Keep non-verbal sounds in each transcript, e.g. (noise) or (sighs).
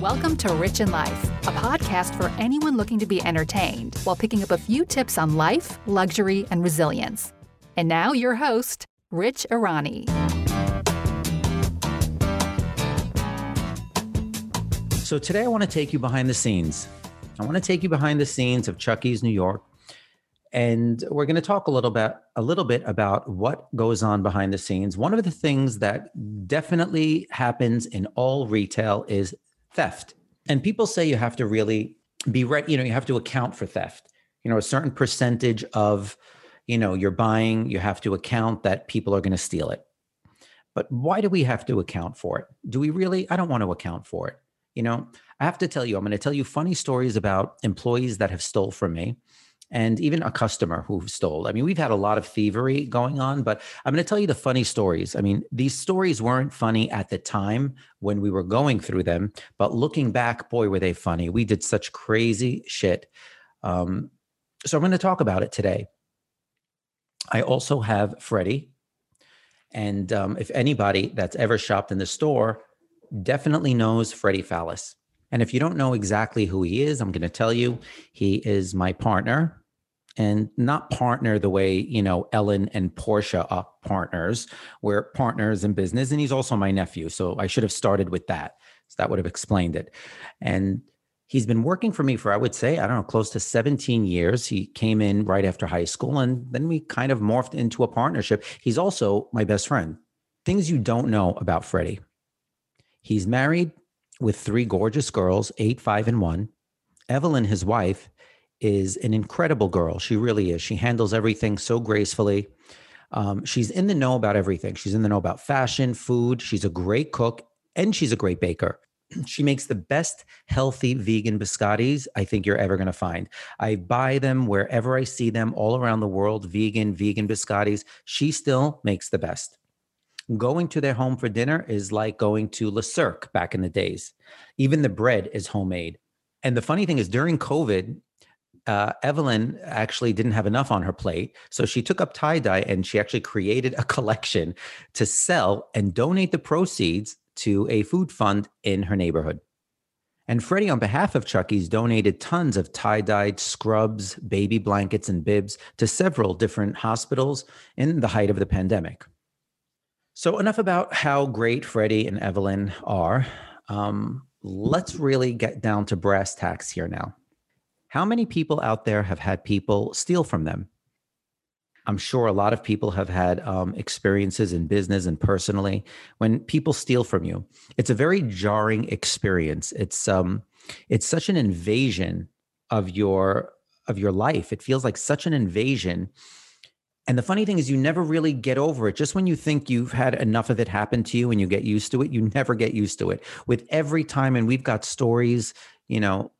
Welcome to Rich in Life, a podcast for anyone looking to be entertained while picking up a few tips on life, luxury, and resilience. And now, your host, Rich Irani. So, today I want to take you behind the scenes. I want to take you behind the scenes of Chucky's New York. And we're going to talk a little bit a little bit about what goes on behind the scenes. One of the things that definitely happens in all retail is theft. And people say you have to really be right, you know, you have to account for theft. You know, a certain percentage of, you know, you're buying, you have to account that people are going to steal it. But why do we have to account for it? Do we really? I don't want to account for it. You know, I have to tell you, I'm going to tell you funny stories about employees that have stole from me and even a customer who stole. I mean, we've had a lot of thievery going on, but I'm going to tell you the funny stories. I mean, these stories weren't funny at the time when we were going through them, but looking back, boy, were they funny. We did such crazy shit. Um, so I'm going to talk about it today. I also have Freddie. And um, if anybody that's ever shopped in the store definitely knows Freddie Fallis. And if you don't know exactly who he is, I'm going to tell you he is my partner and not partner the way you know Ellen and Portia are partners. We're partners in business, and he's also my nephew. So I should have started with that. So that would have explained it. And he's been working for me for I would say I don't know close to 17 years. He came in right after high school, and then we kind of morphed into a partnership. He's also my best friend. Things you don't know about Freddie. He's married with three gorgeous girls, eight, five, and one. Evelyn, his wife, is an incredible girl. She really is. She handles everything so gracefully. Um, she's in the know about everything. She's in the know about fashion, food. She's a great cook and she's a great baker. (clears throat) She makes the best healthy vegan biscottis I think you're ever going to find. I buy them wherever I see them all around the world, vegan, vegan biscottis. She still makes the best. Going to their home for dinner is like going to Le Cirque back in the days. Even the bread is homemade. And the funny thing is, during COVID, uh, Evelyn actually didn't have enough on her plate. So she took up tie dye and she actually created a (laughs) collection to sell and donate the proceeds to a food fund in her neighborhood. And Freddie, on behalf of Chucky's, donated tons of tie dyed scrubs, baby blankets, and bibs to several different hospitals in the height of the pandemic. So, enough about how great Freddie and Evelyn are. Um, let's really get down to brass tacks here now. How many people out there have had people steal from them? I'm sure a lot of people have had um, experiences in business and personally when people steal from you. It's a very jarring experience. It's um, it's such an invasion of your of your life. It feels like such an invasion. And the funny thing is, you never really get over it. Just when you think you've had enough of it happen to you and you get used to it, you never get used to it. With every time, and we've got stories, you know,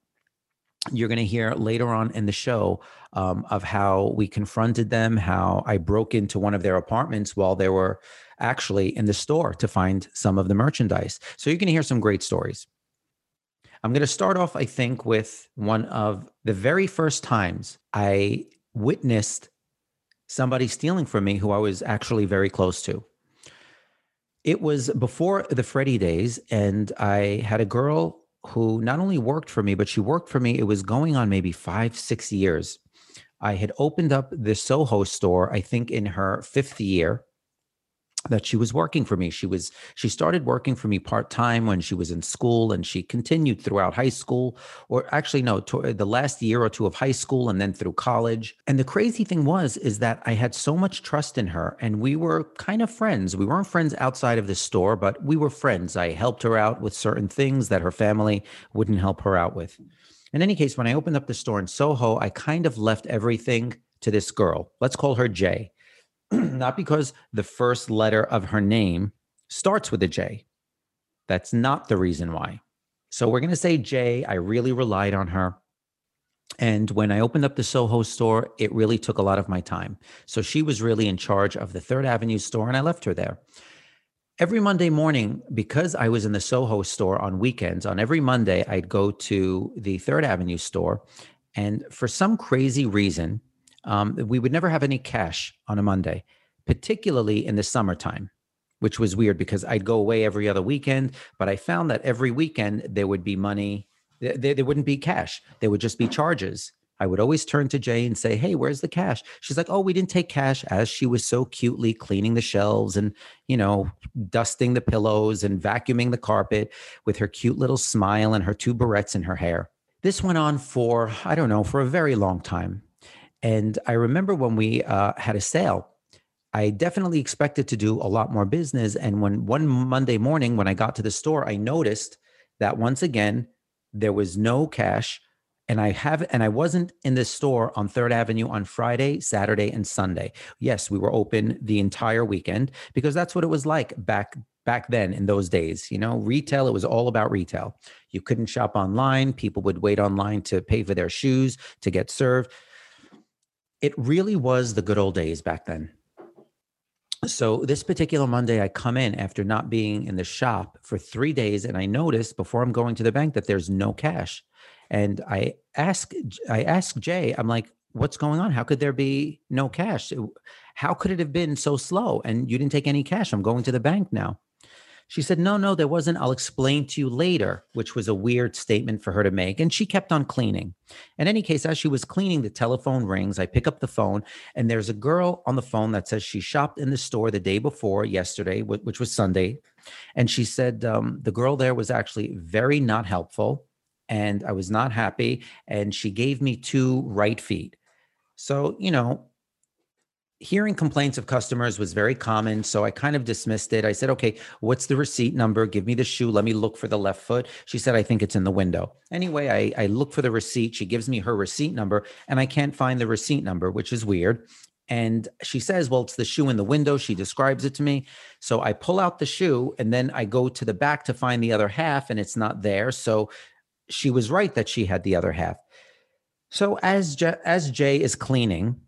you're going to hear later on in the show um, of how we confronted them, how I broke into one of their apartments while they were actually in the store to find some of the merchandise. So you're going to hear some great stories. I'm going to start off, I think, with one of the very first times I witnessed somebody stealing from me who I was actually very close to. It was before the Freddie days, and I had a girl who not only worked for me, but she worked for me. It was going on maybe five, six years. I had opened up the Soho store, I think in her fifth year that she was working for me. She was she started working for me part-time when she was in school and she continued throughout high school or actually no, to, the last year or two of high school and then through college. And the crazy thing was is that I had so much trust in her and we were kind of friends. We weren't friends outside of the store, but we were friends. I helped her out with certain things that her family wouldn't help her out with. In any case, when I opened up the store in Soho, I kind of left everything to this girl. Let's call her Jay. (clears throat) not because the first letter of her name starts with a J. That's not the reason why. So we're going to say J. I really relied on her. And when I opened up the Soho store, it really took a lot of my time. So she was really in charge of the Third Avenue store, and I left her there. Every Monday morning, because I was in the Soho store on weekends, on every Monday, I'd go to the Third Avenue store. And for some crazy reason, um, we would never have any cash on a Monday, particularly in the summertime. which was weird because I'd go away every other weekend, but I found that every weekend there would be money, there, there wouldn't be cash, there would just be charges. I would always turn to Jay and say, Hey, where's the cash? She's like, Oh, we didn't take cash as she was so cutely cleaning the shelves and, you know, dusting the pillows and vacuuming the carpet with her cute little smile and her two barrettes in her hair. This went on for, I don't know, for a very long time. And I remember when we uh, had a sale, I definitely expected to do a lot more business. And when one Monday morning, when I got to the store, I noticed that once again, there was no cash. And I have, and I wasn't in the store on Third Avenue on Friday, Saturday, and Sunday. Yes, we were open the entire weekend because that's what it was like back back then in those days. You know, retail, it was all about retail. You couldn't shop online. People would wait online to pay for their shoes to get served. It really was the good old days back then so this particular Monday, I come in after not being in the shop for three days, and I notice before I'm going to the bank that there's no cash. And I ask, I ask Jay, I'm like, "What's going on? How could there be no cash? How could it have been so slow? And you didn't take any cash. I'm going to the bank now." She said, No, no, there wasn't. I'll explain to you later, which was a weird statement for her to make. And she kept on cleaning. In any case, as she was cleaning, the telephone rings. I pick up the phone, and there's a girl on the phone that says she shopped in the store the day before, yesterday, which was Sunday. And she said um, the girl there was actually very not helpful. And I was not happy. And she gave me two right feet. So, you know, hearing complaints of customers was very common. So I kind of dismissed it. I said, okay, what's the receipt number? Give me the shoe. Let me look for the left foot. She said, I think it's in the window. Anyway, I, I look for the receipt. She gives me her receipt number and I can't find the receipt number, which is weird. And she says, well, it's the shoe in the window. She describes it to me. So I pull out the shoe and then I go to the back to find the other half and it's not there. So she was right that she had the other half. So as as Jay is cleaning,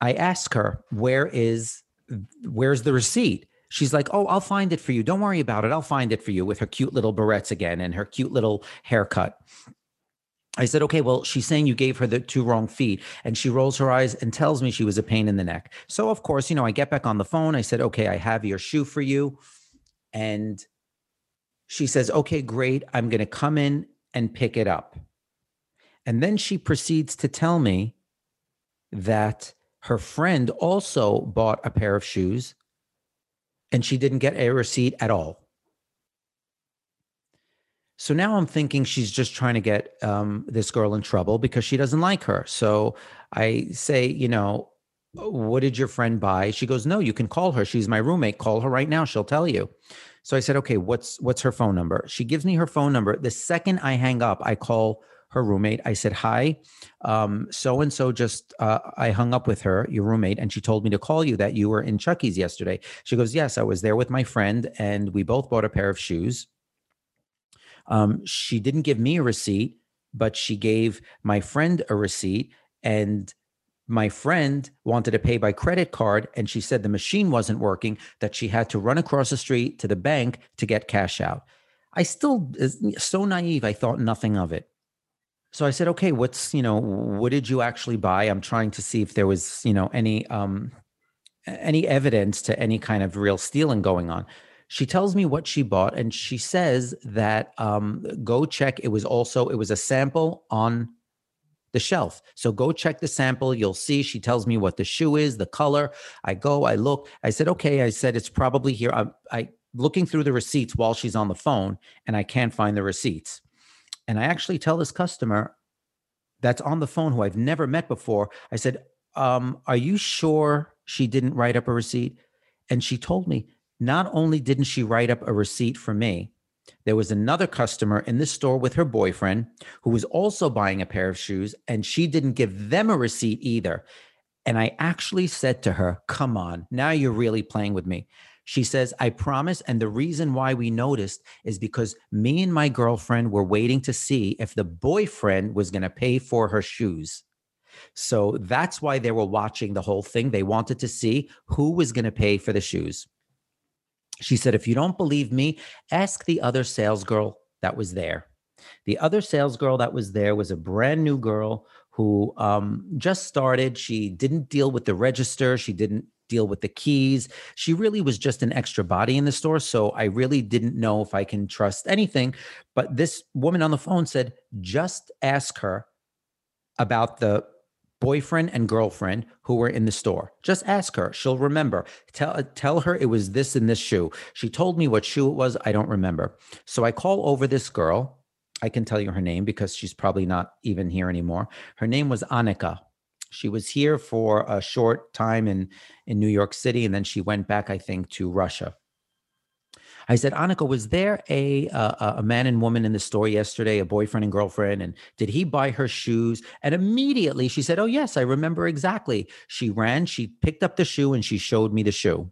I ask her, where is where's the receipt? She's like, Oh, I'll find it for you. Don't worry about it. I'll find it for you with her cute little barrettes again and her cute little haircut. I said, okay, well, she's saying you gave her the two wrong feet. And she rolls her eyes and tells me she was a pain in the neck. So, of course, you know, I get back on the phone. I said, okay, I have your shoe for you. And she says, okay, great. I'm going to come in and pick it up. And then she proceeds to tell me that her friend also bought a pair of shoes and she didn't get a receipt at all. So now I'm thinking she's just trying to get um, this girl in trouble because she doesn't like her. So I say, you know, what did your friend buy? She goes, no, you can call her. She's my roommate. Call her right now. She'll tell you. So I said, okay, what's what's her phone number? She gives me her phone number. The second I hang up, I call her roommate. I said, Hi, so and so just, uh, I hung up with her, your roommate, and she told me to call you that you were in Chucky's yesterday. She goes, Yes, I was there with my friend and we both bought a pair of shoes. Um, she didn't give me a receipt, but she gave my friend a receipt. And my friend wanted to pay by credit card and she said the machine wasn't working that she had to run across the street to the bank to get cash out i still so naive i thought nothing of it so I said, okay, what's, you know, what did you actually buy? I'm trying to see if there was, you know, any, um, any evidence to any kind of real stealing going on. She tells me what she bought and she says that, um, go check. It was also, it was a sample on the shelf. So go check the sample. You'll see. She tells me what the shoe is, the color. I go, I look. I said, okay. I said it's probably here. I'm I looking through the receipts while she's on the phone, and I can't find the receipts. And I actually tell this customer that's on the phone who I've never met before, I said, um, Are you sure she didn't write up a receipt? And she told me, Not only didn't she write up a receipt for me, there was another customer in the store with her boyfriend who was also buying a pair of shoes, and she didn't give them a receipt either. And I actually said to her, Come on, now you're really playing with me. She says, I promise. And the reason why we noticed is because me and my girlfriend were waiting to see if the boyfriend was going to pay for her shoes. So that's why they were watching the whole thing. They wanted to see who was going to pay for the shoes. She said, If you don't believe me, ask the other sales girl that was there. The other sales girl that was there was a brand new girl who um, just started. She didn't deal with the register. She didn't deal with the keys. She really was just an extra body in the store. So I really didn't know if I can trust anything. But this woman on the phone said, just ask her about the boyfriend and girlfriend who were in the store. Just ask her. She'll remember. Tell tell her it was this and this shoe. She told me what shoe it was. I don't remember. So I call over this girl. I can tell you her name because she's probably not even here anymore. Her name was Annika. She was here for a short time in in New York City and then she went back I think to Russia. I said, Annika, was there a, a, a man and woman in the store yesterday, a boyfriend and girlfriend, and did he buy her shoes? And immediately she said, Oh yes, I remember exactly. She ran, she picked up the shoe, and she showed me the shoe.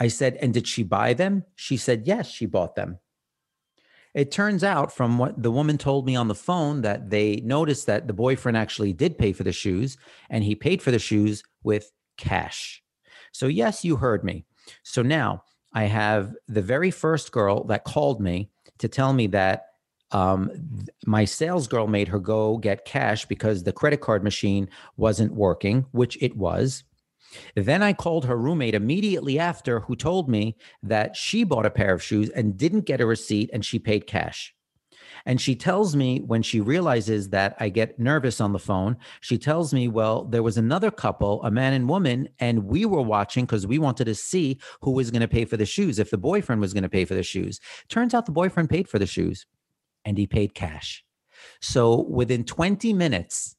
I said, And did she buy them? She said, Yes, she bought them. It turns out from what the woman told me on the phone that they noticed that the boyfriend actually did pay for the shoes and he paid for the shoes with cash. So, yes, you heard me. So now I have the very first girl that called me to tell me that um, my sales girl made her go get cash because the credit card machine wasn't working, which it was. Then I called her roommate immediately after, who told me that she bought a pair of shoes and didn't get a receipt and she paid cash. And she tells me when she realizes that I get nervous on the phone, she tells me, well, there was another couple, a man and woman, and we were watching because we wanted to see who was going to pay for the shoes, if the boyfriend was going to pay for the shoes. Turns out the boyfriend paid for the shoes and he paid cash. So within 20 minutes,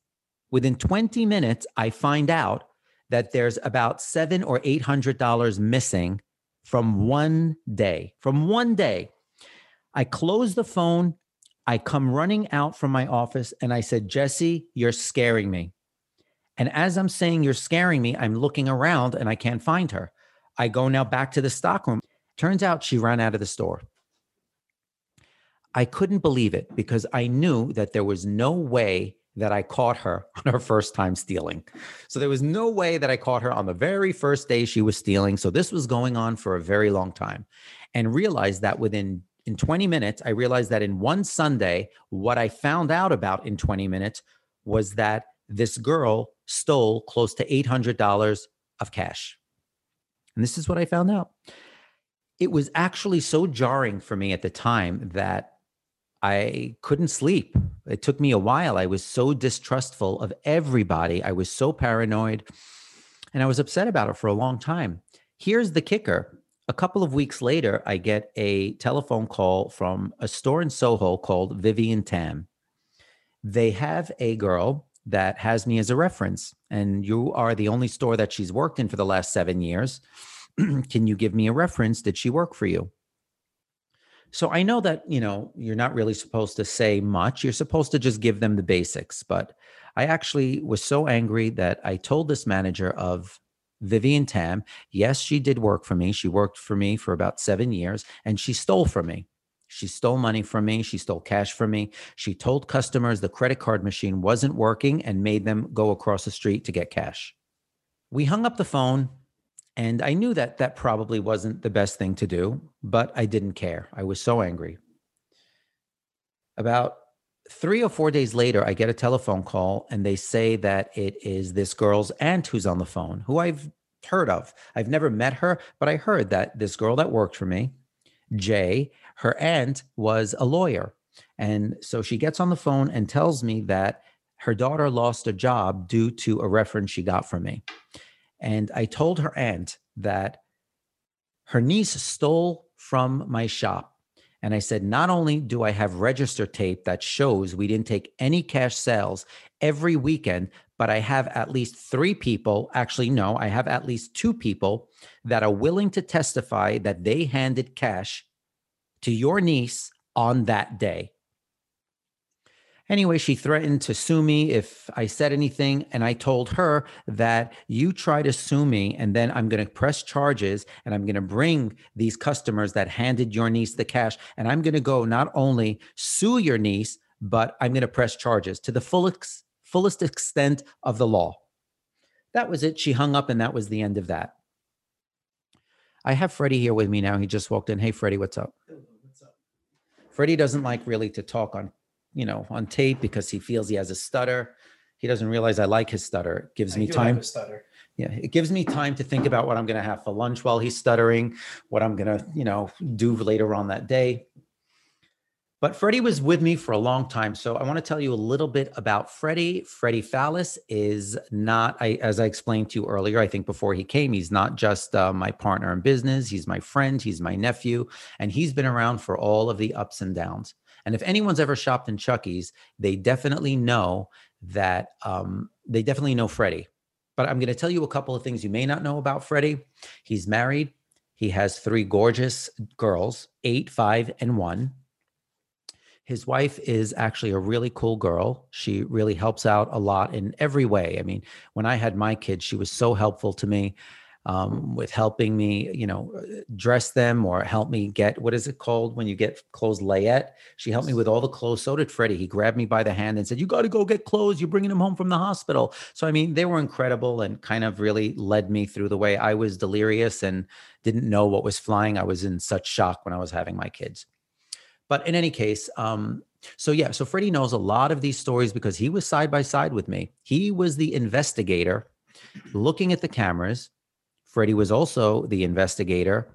within 20 minutes, I find out that there's about seven or eight hundred dollars missing from one day. From one day. I close the phone I come running out from my office and I said, Jesse, you're scaring me. And as I'm saying, you're scaring me, I'm looking around and I can't find her. I go now back to the stockroom. Turns out she ran out of the store. I couldn't believe it because I knew that there was no way that I caught her (laughs) on her first time stealing. So there was no way that I caught her on the very first day she was stealing. So this was going on for a very long time and realized that within in 20 minutes, I realized that in one Sunday, what I found out about in 20 minutes was that this girl stole close to $800 of cash. And this is what I found out. It was actually so jarring for me at the time that I couldn't sleep. It took me a while. I was so distrustful of everybody. I was so paranoid and I was upset about it for a long time. Here's the kicker a couple of weeks later, I get a telephone call from a store in Soho called Vivienne Tam. They have a girl that has me as a reference, and you are the only store that she's worked in for the last seven years. (clears throat) Can you give me a reference? Did she work for you? So I know that, you know, you're not really supposed to say much. You're supposed to just give them the basics. But I actually was so angry that I told this manager of Vivienne Tam. Yes, she did work for me. She worked for me for about seven years and she stole from me. She stole money from me. She stole cash from me. She told customers the credit card machine wasn't working and made them go across the street to get cash. We hung up the phone and I knew that that probably wasn't the best thing to do, but I didn't care. I was so angry. About three or four days later, I get a telephone call and they say that it is this girl's aunt who's on the phone, who I've heard of. I've never met her, but I heard that this girl that worked for me, Jay, her aunt was a lawyer. And so she gets on the phone and tells me that her daughter lost a job due to a reference she got from me. And I told her aunt that her niece stole from my shop and I said, not only do I have register tape that shows we didn't take any cash sales every weekend, but I have at least three people, actually, no, I have at least two people that are willing to testify that they handed cash to your niece on that day. Anyway, she threatened to sue me if I said anything. And I told her that you try to sue me, and then I'm going to press charges and I'm going to bring these customers that handed your niece the cash. And I'm going to go not only sue your niece, but I'm going to press charges to the fullest, fullest extent of the law. That was it. She hung up, and that was the end of that. I have Freddie here with me now. He just walked in. Hey, Freddie, what's up? What's up? Freddie doesn't like really to talk on you know, on tape because he feels he has a stutter. He doesn't realize I like his stutter. It gives I me time. Stutter. yeah, it gives me time to think about what I'm going to have for lunch while he's stuttering, what I'm going to, you know, do later on that day. But Freddie was with me for a long time. So I want to tell you a little bit about Freddie. Freddie Fallis is not, I, as I explained to you earlier, I think before he came, he's not just uh, my partner in business. He's my friend, he's my nephew, and he's been around for all of the ups and downs. And if anyone's ever shopped in Chucky's, they definitely know that um, they definitely know Freddie. But I'm going to tell you a couple of things you may not know about Freddie. He's married. He has three gorgeous girls, eight, five, and one. His wife is actually a really cool girl. She really helps out a lot in every way. I mean, when I had my kids, she was so helpful to me um, with helping me, you know, uh, dress them or help me get what is it called when you get clothes layette. She helped me with all the clothes. So did Freddie. He grabbed me by the hand and said, "You got to go get clothes. You're bringing them home from the hospital." So I mean, they were incredible and kind of really led me through the way I was delirious and didn't know what was flying. I was in such shock when I was having my kids. But in any case, um, so yeah, so Freddie knows a lot of these stories because he was side by side with me. He was the investigator looking at the cameras. Freddie was also the investigator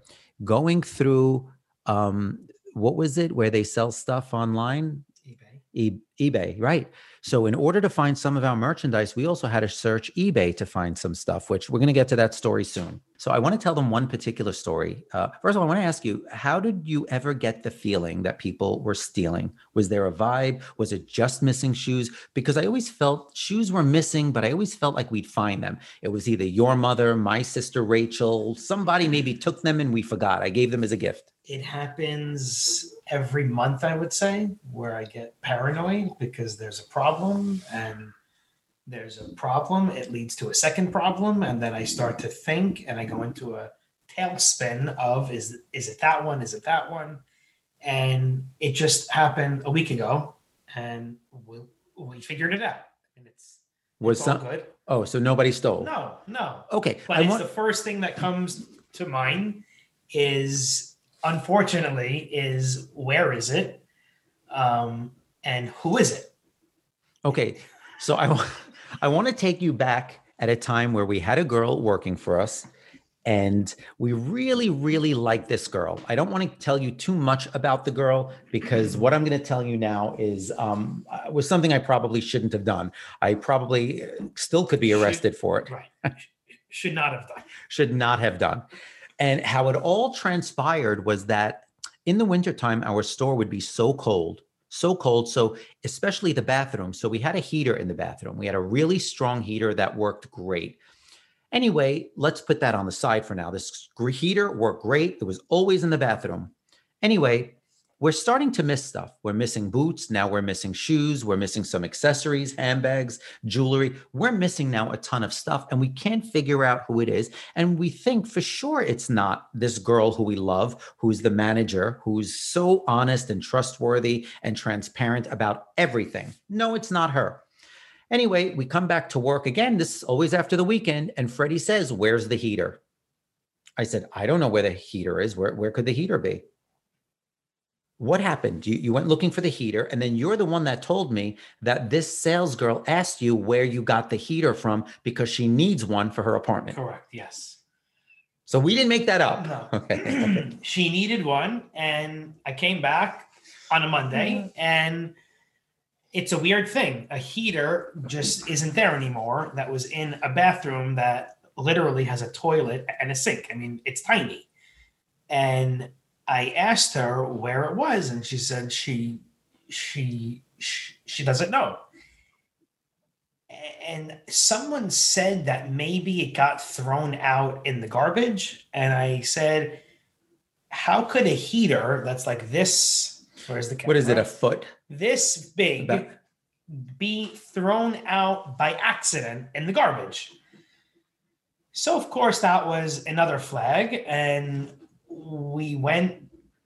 going through um, what was it where they sell stuff online? eBay. E- eBay, right? So, in order to find some of our merchandise, we also had to search eBay to find some stuff, which we're going to get to that story soon. So, I want to tell them one particular story. Uh, first of all, I want to ask you how did you ever get the feeling that people were stealing? Was there a vibe? Was it just missing shoes? Because I always felt shoes were missing, but I always felt like we'd find them. It was either your mother, my sister Rachel, somebody maybe took them and we forgot. I gave them as a gift. It happens every month, I would say, where I get paranoid because there's a problem and there's a problem. It leads to a second problem. And then I start to think and I go into a tailspin of is is it that one? Is it that one? And it just happened a week ago and we, we figured it out. And it's, Was it's all some, good. oh, so nobody stole? No, no. Okay. But I it's want, the first thing that comes to mind is unfortunately is where is it? Um, and who is it? Okay, so I I want to take you back at a time where we had a girl working for us, and we really, really liked this girl. I don't want to tell you too much about the girl because what I'm going to tell you now is um, uh, was something I probably shouldn't have done. I probably uh, still could be Should- arrested for it. Right. Should not have done. Should not have done. And how it all transpired was that in the wintertime, our store would be so cold, so cold. So, especially the bathroom. So, we had a heater in the bathroom. We had a really strong heater that worked great. Anyway, let's put that on the side for now. This heater worked great. It was always in the bathroom. Anyway, we're starting to miss stuff. We're missing boots. Now we're missing shoes. We're missing some accessories, handbags, jewelry. We're missing now a ton of stuff and we can't figure out who it is. And we think for sure it's not this girl who we love, who's the manager, who's so honest and trustworthy and transparent about everything. No, it's not her. Anyway, we come back to work again. This is always after the weekend. And Freddie says, Where's the heater? I said, I don't know where the heater is. Where, where could the heater be? What happened? You, you went looking for the heater, and then you're the one that told me that this sales girl asked you where you got the heater from because she needs one for her apartment. Correct. Yes. So we didn't make that up. No. (laughs) Okay. okay. (clears throat) she needed one, and I came back on a Monday, mm-hmm. and it's a weird thing. A heater just isn't there anymore. That was in a bathroom that literally has a toilet and a sink. I mean, it's tiny. And I asked her where it was, and she said she she she, she doesn't know. And someone said that maybe it got thrown out in the garbage, and I said, "How could a heater that's like this? Where's the What is it? A foot? this big About- be thrown out by accident in the garbage. So of course that was another flag and we went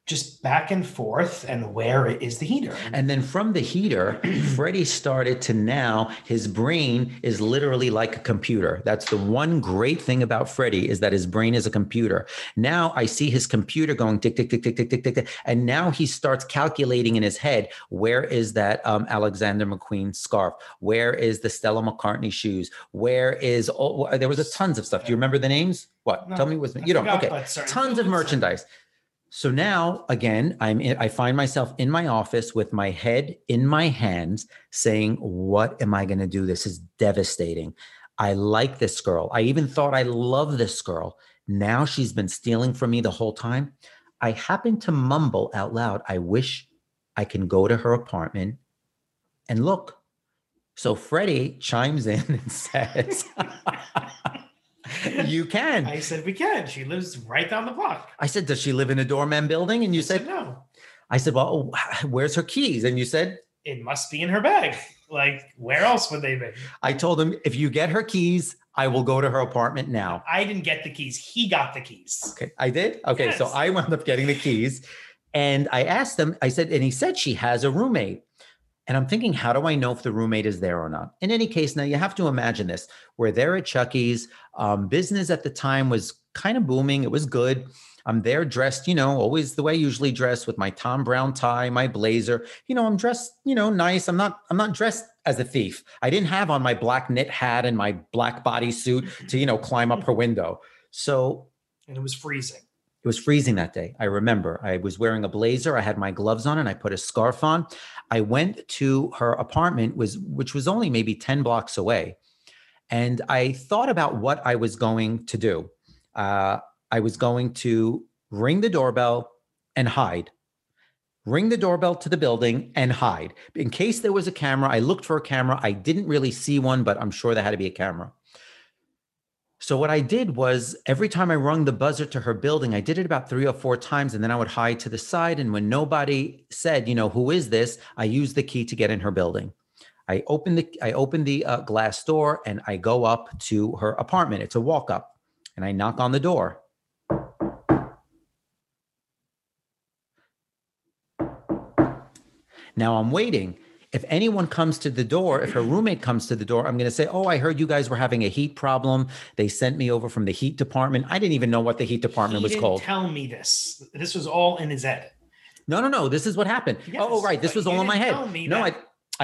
just back and forth and where is the heater And then from the heater, (clears throat) Freddie started to now his brain is literally like a computer. That's the one great thing about Freddie is that his brain is a computer. Now I see his computer going tick tick tick tick tick tick tick, tick and now he starts calculating in his head where is that um, Alexander McQueen scarf? Where is the Stella McCartney shoes? Where is all, there was a tons of stuff. Do you remember the names? What? No, Tell me what's you don't. Okay, tons of merchandise. So now again, I'm in, I find myself in my office with my head in my hands saying, what am I going to do? This is devastating. I like this girl. I even thought I love this girl. Now she's been stealing from me the whole time. I happen to mumble out loud, I wish I can go to her apartment and look. So Freddie chimes in (laughs) and says, (laughs) (laughs) You can. I said we can. She lives right down the block. I said, Does she live in a doorman building? And you said said, no. I said, Well, (laughs) where's her keys? And you said, It must be in her bag. Like where else would they be? I told him, If you get her keys, I will go to her apartment now. I didn't get the keys. He got the keys. Okay. I did. Okay. So I wound up getting the keys and I asked him, I said, and he said she has a roommate. And I'm thinking, how do I know if the roommate is there or not? In any case, now you have to imagine this. We're there at Chucky's. Um, business at the time was kind of booming. It was good. I'm there dressed, you know, always the way I usually dress with my Thom Browne tie, my blazer. You know, I'm dressed, you know, nice. I'm not, I'm not dressed as a thief. I didn't have on my black knit hat and my black bodysuit to, you know, climb up her window. So And it was freezing. Was freezing that day. I remember I was wearing a blazer. I had my gloves on and I put a scarf on. I went to her apartment was which was only maybe 10 blocks away. And I thought about what I was going to do. Uh, I was going to ring the doorbell and hide. Ring the doorbell to the building and hide. In case there was a camera, I looked for a camera. I didn't really see one, but I'm sure there had to be a camera. So what I did was every time I rung the buzzer to her building, I did it about three or four times, and then I would hide to the side. And when nobody said, you know, who is this, I used the key to get in her building. I open the I open the uh, glass door and I go up to her apartment. It's a walk up, and I knock on the door. Now I'm waiting. If anyone comes to the door, if her roommate comes to the door, I'm going to say, "Oh, I heard you guys were having a heat problem. They sent me over from the heat department. I didn't even know what the heat department he was didn't called." tell me this. This was all in his head. No, no, no. This is what happened. Yes, oh, oh right. This was all in my head. tell me No, that. I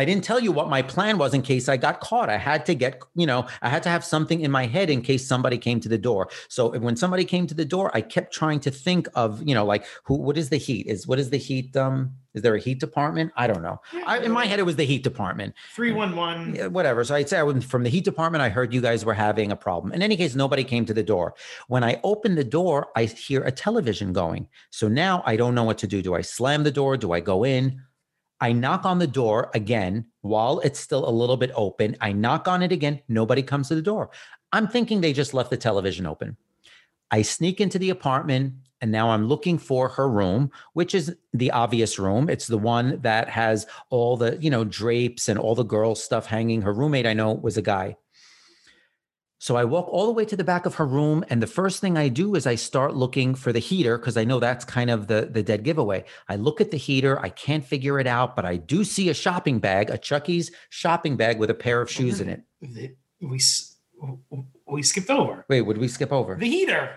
didn't tell you what my plan was in case I got caught. I had to get, you know, I had to have something in my head in case somebody came to the door. So when somebody came to the door, I kept trying to think of, you know, like who, what is the heat? Is what is the heat? Um, is there a heat department? I don't know. I, in my head, it was the heat department. Three one one. Yeah, whatever. So I'd say I was from the heat department. I heard you guys were having a problem. In any case, nobody came to the door. When I open the door, I hear a television going. So now I don't know what to do. Do I slam the door? Do I go in? I knock on the door again while it's still a little bit open. I knock on it again. Nobody comes to the door. I'm thinking they just left the television open. I sneak into the apartment and now I'm looking for her room, which is the obvious room. It's the one that has all the, you know, drapes and all the girl stuff hanging. Her roommate, I know, was a guy. So I walk all the way to the back of her room, and the first thing I do is I start looking for the heater because I know that's kind of the the dead giveaway. I look at the heater, I can't figure it out, but I do see a shopping bag, a Chucky's shopping bag with a pair of shoes in it. We we skipped over Wait, would we skip over? the heater.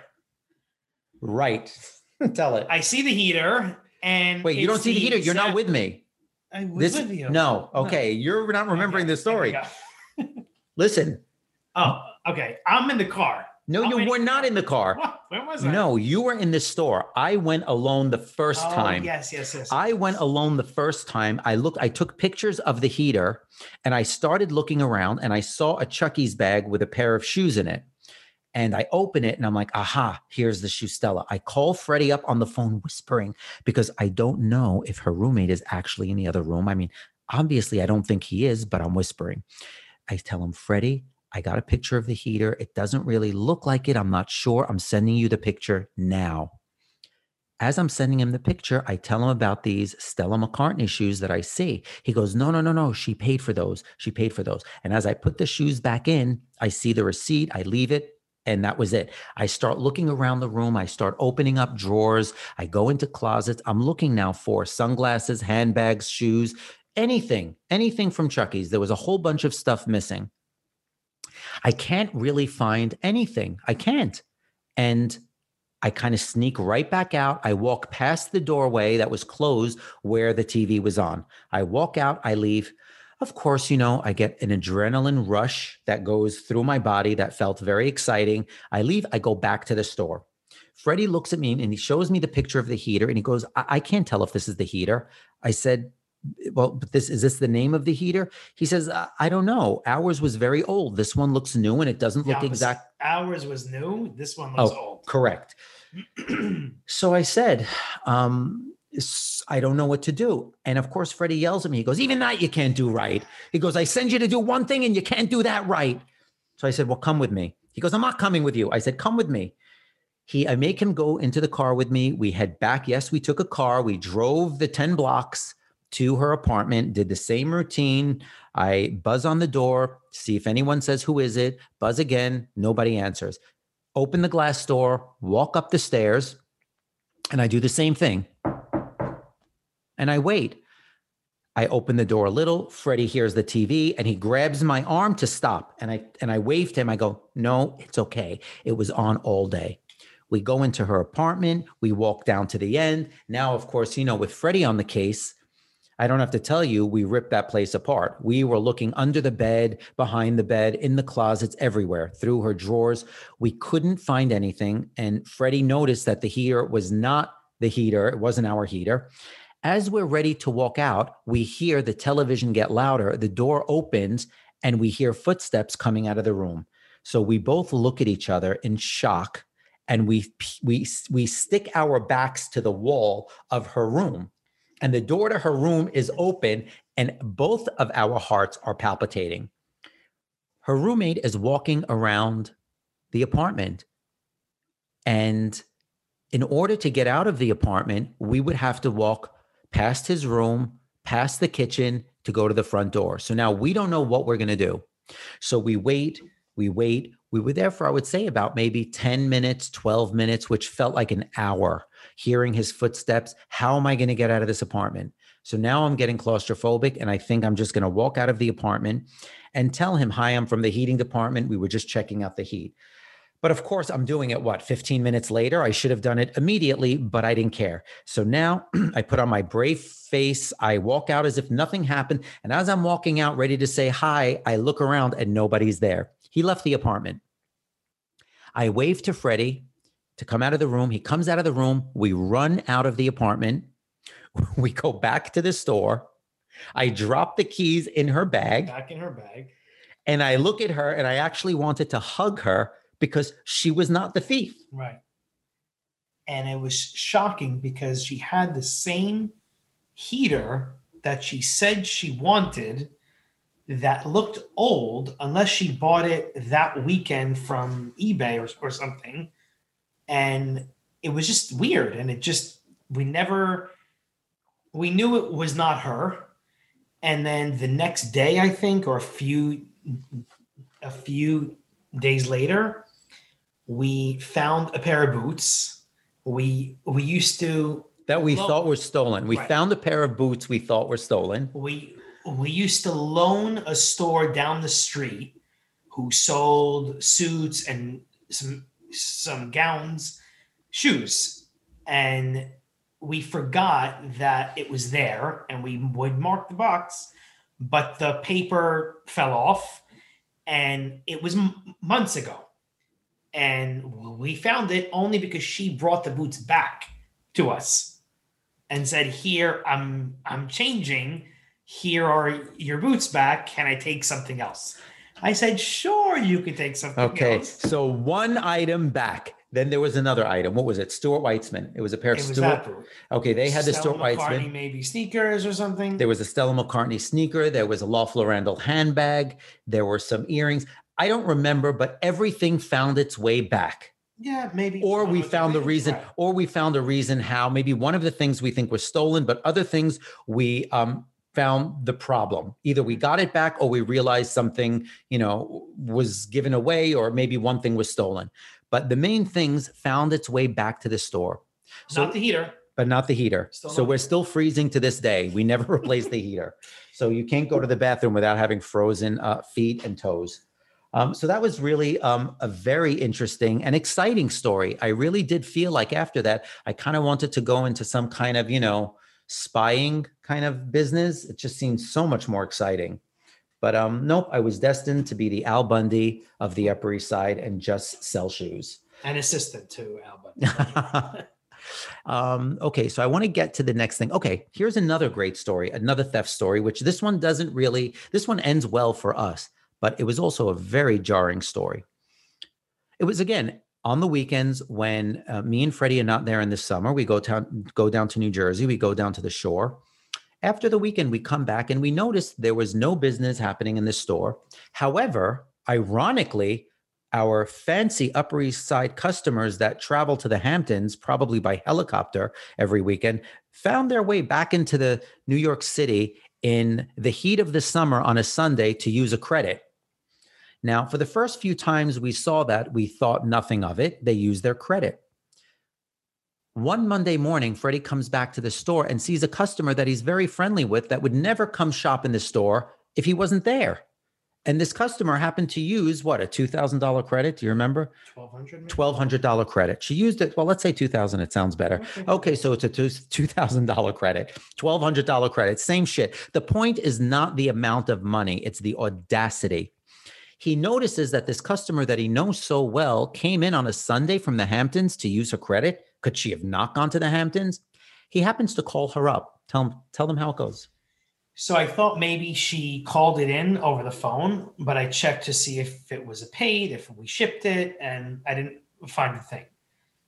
Right. (laughs) Tell it. I see the heater, and Wait, you don't see the heater. You're not with me. I was This with you. no. Okay, you're not remembering Okay, the story. there we go. Listen, Oh, okay. I'm in the car. no, you were not in the car. What? Where was I? No, you were in the store. I went alone the first Oh, time. Yes, yes, yes. I went alone the first time. I looked, I took pictures of the heater and I started looking around and I saw a Chucky's bag with a pair of shoes in it. And I open it and I'm like, aha, here's the shoe Stella. I call Freddie up on the phone whispering because I don't know if her roommate is actually in the other room. I mean, obviously, I don't think he is, but I'm whispering. I tell him, Freddie, I got a picture of the heater. It doesn't really look like it. I'm not sure. I'm sending you the picture now. As I'm sending him the picture, I tell him about these Stella McCartney shoes that I see. He goes, No, no, no, no. She paid for those. She paid for those. And as I put the shoes back in, I see the receipt. I leave it And that was it. I start looking around the room. I start opening up drawers. I go into closets. I'm looking now for sunglasses, handbags, shoes, anything, anything from Chucky's. There was a whole bunch of stuff missing. I can't really find anything. I can't. And I kind of sneak right back out. I walk past the doorway that was closed where the TV was on. I walk out, I leave. Of course, you know, I get an adrenaline rush that goes through my body that felt very exciting. I leave, I go back to the store. Freddie looks at me and he shows me the picture of the heater and he goes, I, I can't tell if this is the heater. I said, well, but this is this the name of the heater? He says, I, I don't know. Ours was very old. This one looks new and it doesn't look it was- exact. Ours was new. This one was Oh, old. correct. (clears throat) So I said, um, I don't know what to do. And of course, Freddie yells at me. He goes, Even that you can't do right. He goes, I send you to do one thing and you can't do that right. So I said, Well, come with me. He goes, I'm not coming with you. I said, Come with me. He, I make him go into the car with me. We head back. Yes, we took a car. We drove the 10 blocks to her apartment, did the same routine. I buzz on the door, see if anyone says, Who is it? Buzz again. Nobody answers. Open the glass door, walk up the stairs, and I do the same thing. And I wait. I open the door a little. Freddie hears the TV and he grabs my arm to stop. And I and I waved him. I go, no, it's okay. It was on all day. We go into her apartment. We walk down to the end. Now, of course, you know, with Freddie on the case, I don't have to tell you, we ripped that place apart. We were looking under the bed, behind the bed, in the closets, everywhere, through her drawers. We couldn't find anything. And Freddie noticed that the heater was not the heater, it wasn't our heater. As we're ready to walk out, we hear the television get louder. The door opens and we hear footsteps coming out of the room. So we both look at each other in shock and we we we stick our backs to the wall of her room. And the door to her room is open and both of our hearts are palpitating. Her roommate is walking around the apartment. And in order to get out of the apartment, we would have to walk past his room, past the kitchen to go to the front door. So now we don't know what we're going to do. So we wait, we wait. We were there for, I would say, about maybe 10 minutes, 12 minutes, which felt like an hour, hearing his footsteps. How am I going to get out of this apartment? So now I'm getting claustrophobic, and I think I'm just going to walk out of the apartment and tell him, Hi, I'm from the heating department. We were just checking out the heat. But of course, I'm doing it what, 15 minutes later? I should have done it immediately, but I didn't care. So now (clears throat) I put on my brave face. I walk out as if nothing happened. And as I'm walking out, ready to say hi, I look around and nobody's there. He left the apartment. I wave to Freddie to come out of the room. He comes out of the room. We run out of the apartment. (laughs) We go back to the store. I drop the keys in her bag Back in her bag. and I look at her and I actually wanted to hug her because she was not the thief. Right. And it was shocking because she had the same heater that she said she wanted that looked old unless she bought it that weekend from eBay or, or something. And it was just weird. And it just, we never, we knew it was not her. And then the next day, I think, or a few, a few days later, we found a pair of boots. We we used to That we Lo- thought were stolen. We Right. found a pair of boots we thought were stolen. we we used to loan a store down the street who sold suits and some some gowns, shoes, and we forgot that it was there, and we would mark the box, but the paper fell off, and it was m- months ago, and we found it only because she brought the boots back to us and said, "Here, I'm I'm changing." Here are your boots back. Can I take something else? I said, sure, you can take something Okay. else. So one item back. Then there was another item. What was it? Stuart Weitzman. It was a pair of Stuart. Okay, they had the Stuart McCartney, Weitzman. maybe sneakers or something. There was a Stella McCartney sneaker. There was a Loeffler Randall handbag. There were some earrings. I don't remember, but everything found its way back. yeah, maybe. Or we found the right. reason, or we found a reason how maybe one of the things we think was stolen, but other things we um, found the problem. Either we got it back or we realized something, you know, was given away or maybe one thing was stolen. But the main things found its way back to the store. So, Not the heater. but not the heater. Still so not we're still freezing to this day. We never (laughs) replaced the heater. So you can't go to the bathroom without having frozen uh, feet and toes. Um, so that was really um, a very interesting and exciting story. I really did feel like after that, I kind of wanted to go into some kind of, you know, spying kind of business. It just seemed so much more exciting. But um, nope, I was destined to be the Al Bundy of the Upper East Side and just sell shoes. And assistant to Albert. (laughs) um, okay, so I want to get to the next thing. Okay, here's another great story, another theft story, which this one doesn't really, this one ends well for us, but it was also a very jarring story. It was again on the weekends when uh, me and Freddie are not there in the summer. We go down, go down to New Jersey. We go down to the shore. After the weekend, we come back and we noticed there was no business happening in the store. However, ironically, our fancy Upper East Side customers that travel to the Hamptons, probably by helicopter every weekend, found their way back into the New York City in the heat of the summer on a Sunday to use a credit. Now, for the first few times we saw that, we thought nothing of it. They used their credit. One Monday morning, Freddie comes back to the store and sees a customer that he's very friendly with that would never come shop in the store if he wasn't there. And this customer happened to use what a two thousand dollar credit. Do you remember? 1200 Twelve hundred dollar credit. She used it. Well, let's say two thousand. It sounds better. Okay, so it's a two thousand dollar credit, twelve hundred dollar credit. Same shit. The point is not the amount of money; it's the audacity. He notices that this customer that he knows so well came in on a Sunday from the Hamptons to use her credit. Could she have not gone to the Hamptons? He happens to call her up. Tell him, tell them how it goes. So I thought maybe she called it in over the phone, but I checked to see if it was a paid, if we shipped it, and I didn't find the thing.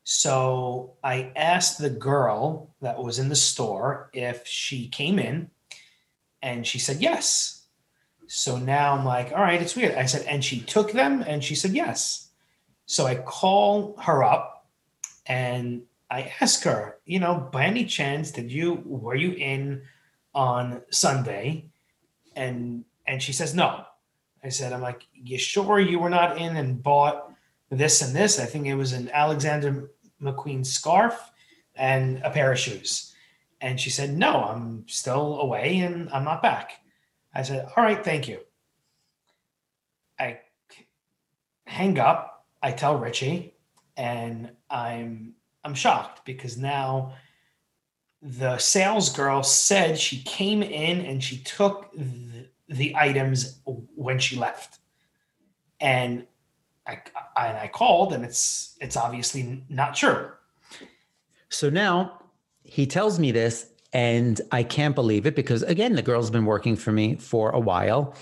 So I asked the girl that was in the store if she came in, and she said yes. So now I'm like, all right, it's weird. I said, and she took them, and she said yes. So I call her up, and I ask her, you know, by any chance, did you were you in? on Sunday, and and she says no. I said, I'm like, you sure you were not in and bought this and this? I think it was an Alexander McQueen scarf and a pair of shoes. And she said, no, I'm still away and I'm not back. I said, all right, thank you. I hang up. I tell Richie, and I'm I'm shocked because now the sales girl said she came in and she took the, the items when she left. And I, I, and I called and it's it's obviously not true. So now he tells me this, and I can't believe it because, again, the girl's been working for me for a while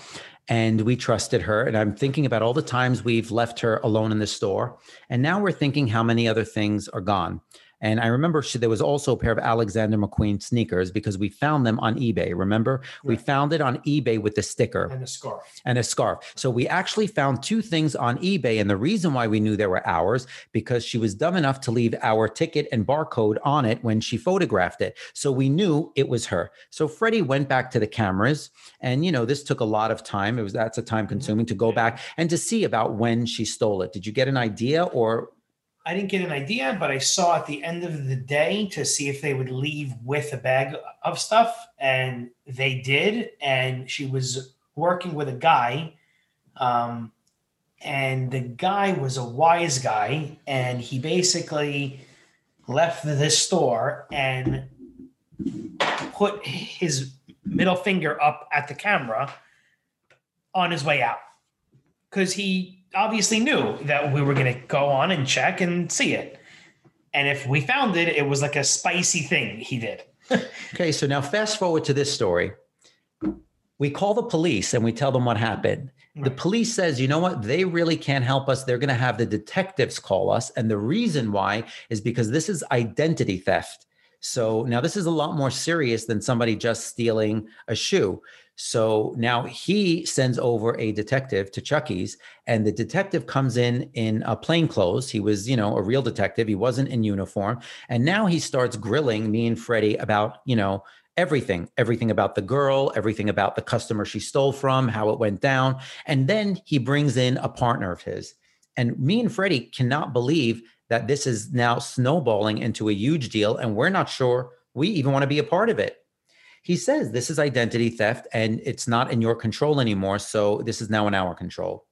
and we trusted her. And I'm thinking about all the times we've left her alone in the store. And now we're thinking how many other things are gone. And I remember she, there was also a pair of Alexander McQueen sneakers because we found them on eBay. Remember, we found it on eBay with the sticker and the scarf and a scarf. So we actually found two things on eBay. And the reason why we knew they were ours, because she was dumb enough to leave our ticket and barcode on it when she photographed it. So we knew it was her. So Freddie went back to the cameras. And, you know, this took a lot of time. It was, that's a time mm-hmm. consuming to go back and to see about when she stole it. Did you get an idea or? I didn't get an idea, but I saw at the end of the day to see if they would leave with a bag of stuff, and they did. And she was working with a guy, um, and the guy was a wise guy, and he basically left this store and put his middle finger up at the camera on his way out because he obviously knew that we were going to go on and check and see it. And if we found it, it was like a spicy thing he did. (laughs) Okay, so now fast forward to this story. We call the police and we tell them what happened. The police says, you know what? They really can't help us. They're going to have the detectives call us. And the reason why is because this is identity theft. So now this is a lot more serious than somebody just stealing a shoe. So now he sends over a detective to Chuckies, and the detective comes in in a plain clothes. He was, you know, a real detective. He wasn't in uniform. And now he starts grilling me and Freddie about, you know, everything, everything about the girl, everything about the customer she stole from, how it went down. And then he brings in a partner of his. And me and Freddie cannot believe that this is now snowballing into a huge deal. And we're not sure we even want to be a part of it. He says this is identity theft and it's not in your control anymore. So this is now in our control.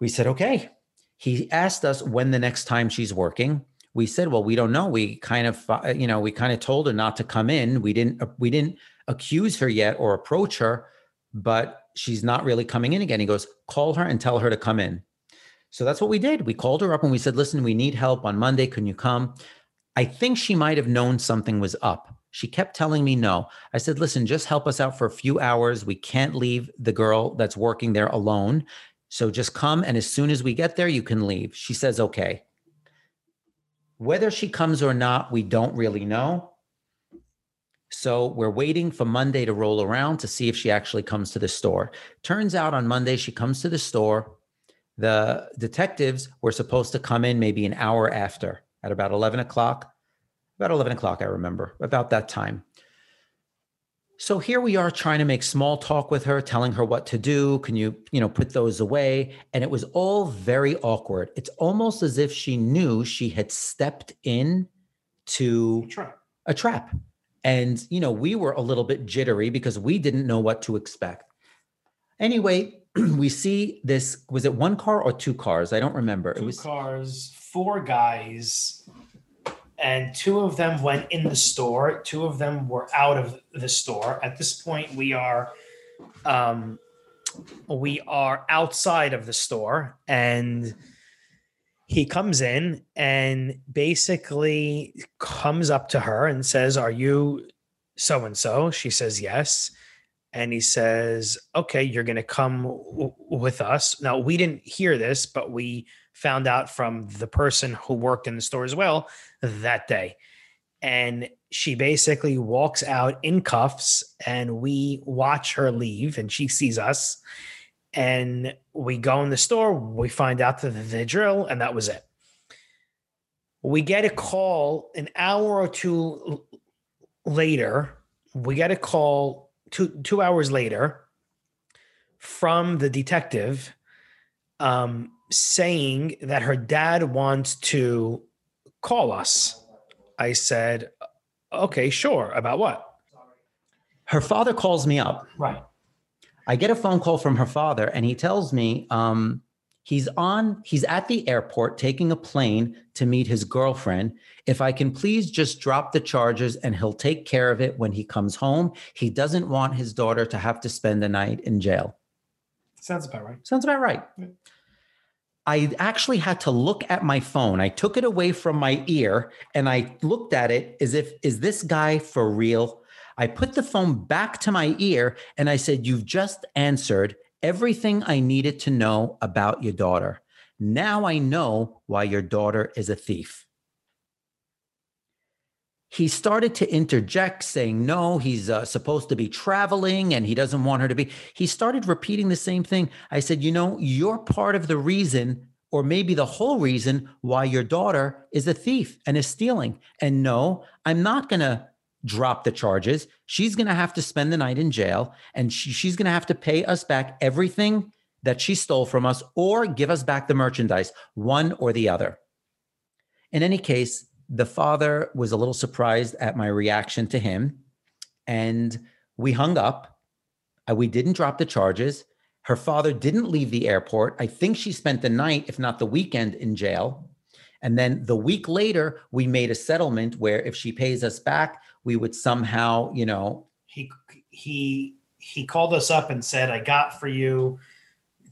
We said, okay. He asked us when the next time she's working we said, well, we don't know. We kind of, you know, we kind of told her not to come in. We didn't, uh, we didn't accuse her yet or approach her, but she's not really coming in again. He goes, call her and tell her to come in. So that's what we did. We called her up and we said, listen, we need help on Monday. Can you come? I think she might have known something was up. She kept telling me no. I said, listen, just help us out for a few hours. We can't leave the girl that's working there alone. So just come. And as soon as we get there, you can leave. She says, okay. Whether she comes or not, we don't really know. So we're waiting for Monday to roll around to see if she actually comes to the store. Turns out on Monday, she comes to the store. The detectives were supposed to come in maybe an hour after at about 11 o'clock. About 11 o'clock, I remember, about that time. So here we are trying to make small talk with her, telling her what to do. Can you, you know, put those away? And it was all very awkward. It's almost as if she knew she had stepped in to A trap. a trap. And, you know, we were a little bit jittery because we didn't know what to expect. Anyway, (clears throat) we see this was it one car or two cars? I don't remember. Two it was cars, four guys, and two of them went in the store. Two of them were out of the store. At this point, we are, um, we are outside of the store, and he comes in and basically comes up to her and says, "Are you so and so?" She says, "Yes." And he says, "Okay, you're going to come w- with us." Now we didn't hear this, but we found out from the person who worked in the store as well that day. And she basically walks out in cuffs, and we watch her leave, and she sees us. And we go in the store, we find out the, the drill, and that was it. We get a call an hour or two later. We get a call two two hours later from the detective um, saying that her dad wants to call us. I said, okay, sure. About what? her father calls me up Right. I get a phone call from her father, and he tells me um, he's on, he's at the airport taking a plane to meet his girlfriend. If I can please just drop the charges and he'll take care of it when he comes home. He doesn't want his daughter to have to spend the night in jail. Sounds about right. Sounds about right. Yeah. I actually had to look at my phone. I took it away from my ear and I looked at it as if, is this guy for real? I put the phone back to my ear and I said, You've just answered everything I needed to know about your daughter. Now I know why your daughter is a thief. He started to interject, saying, No, he's uh, supposed to be traveling and he doesn't want her to be. He started repeating the same thing. I said, You know, you're part of the reason, or maybe the whole reason, why your daughter is a thief and is stealing. And no, I'm not going to drop the charges. She's going to have to spend the night in jail and she, she's going to have to pay us back everything that she stole from us or give us back the merchandise, one or the other. In any case, the father was a little surprised at my reaction to him and we hung up. Uh, We didn't drop the charges. Her father didn't leave the airport. I think she spent the night, if not the weekend, in jail. And then the week later, we made a settlement where if she pays us back, we would somehow, you know, He he he called us up and said, "I got for you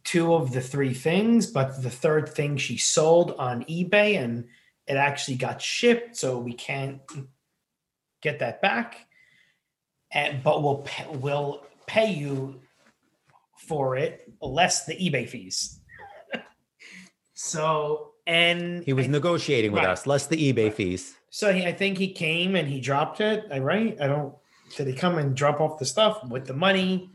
two of the three things, but the third thing she sold on eBay and it actually got shipped, so we can't get that back. And but we'll pay, we'll pay you for it less the eBay fees." (laughs) so and he was negotiating with Right. us, less the eBay fees. So he, I think he came and he dropped it. I right? I don't. Did he come and drop off the stuff with the money?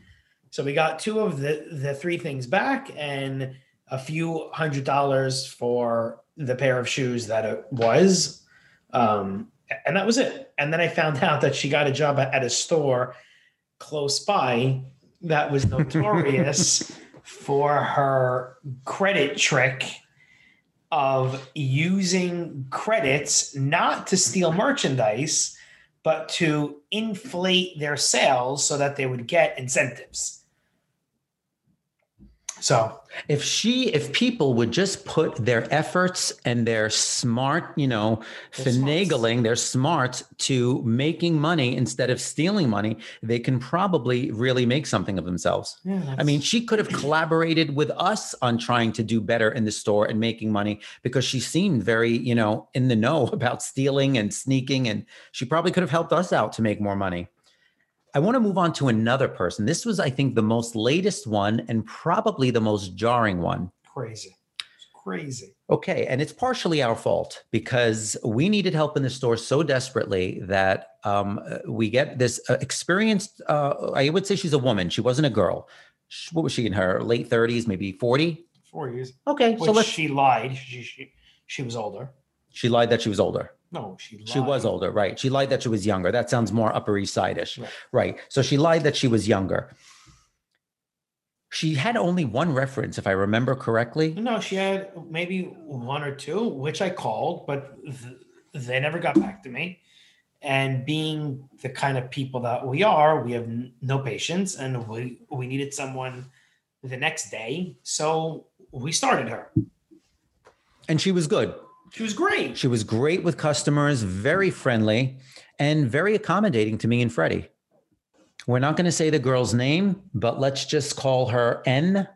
So we got two of the the three things back and a few hundred dollars for the pair of shoes that it was. Um, and that was it. And then I found out that she got a job at, at a store close by that was (laughs) notorious for her credit trick of using credits not to steal merchandise, but to inflate their sales so that they would get incentives. So if she if people would just put their efforts and their smart you know Their finagling their smarts to making money instead of stealing money they can probably really make something of themselves. Yeah, i mean she could have collaborated with us on trying to do better in the store and making money because she seemed very you know in the know (laughs) about stealing and sneaking and she probably could have helped us out to make more money I want to move on to another person. This was, I think, the most latest one and probably the most jarring one. crazy. It's crazy. Okay. And it's partially our fault because we needed help in the store so desperately that um, uh, we get this uh, experienced, uh, I would say she's a woman. She wasn't a girl. What was she in her late 30s, maybe 40? Four years. Okay. Which so let's, she lied. She, she she was older. she lied that she was older. No, she lied. She was older, right? She lied that she was younger. That sounds more Upper East Side-ish, Right. right? So she lied that she was younger. She had only one reference, if I remember correctly. No, she had maybe one or two, which I called, but th- they never got back to me. And being the kind of people that we are, we have n- no patience, and we we needed someone the next day, so we started her. And she was good. She was great. She was great with customers, very friendly, and very accommodating to me and Freddie. We're not going to say the girl's name, but let's just call her N.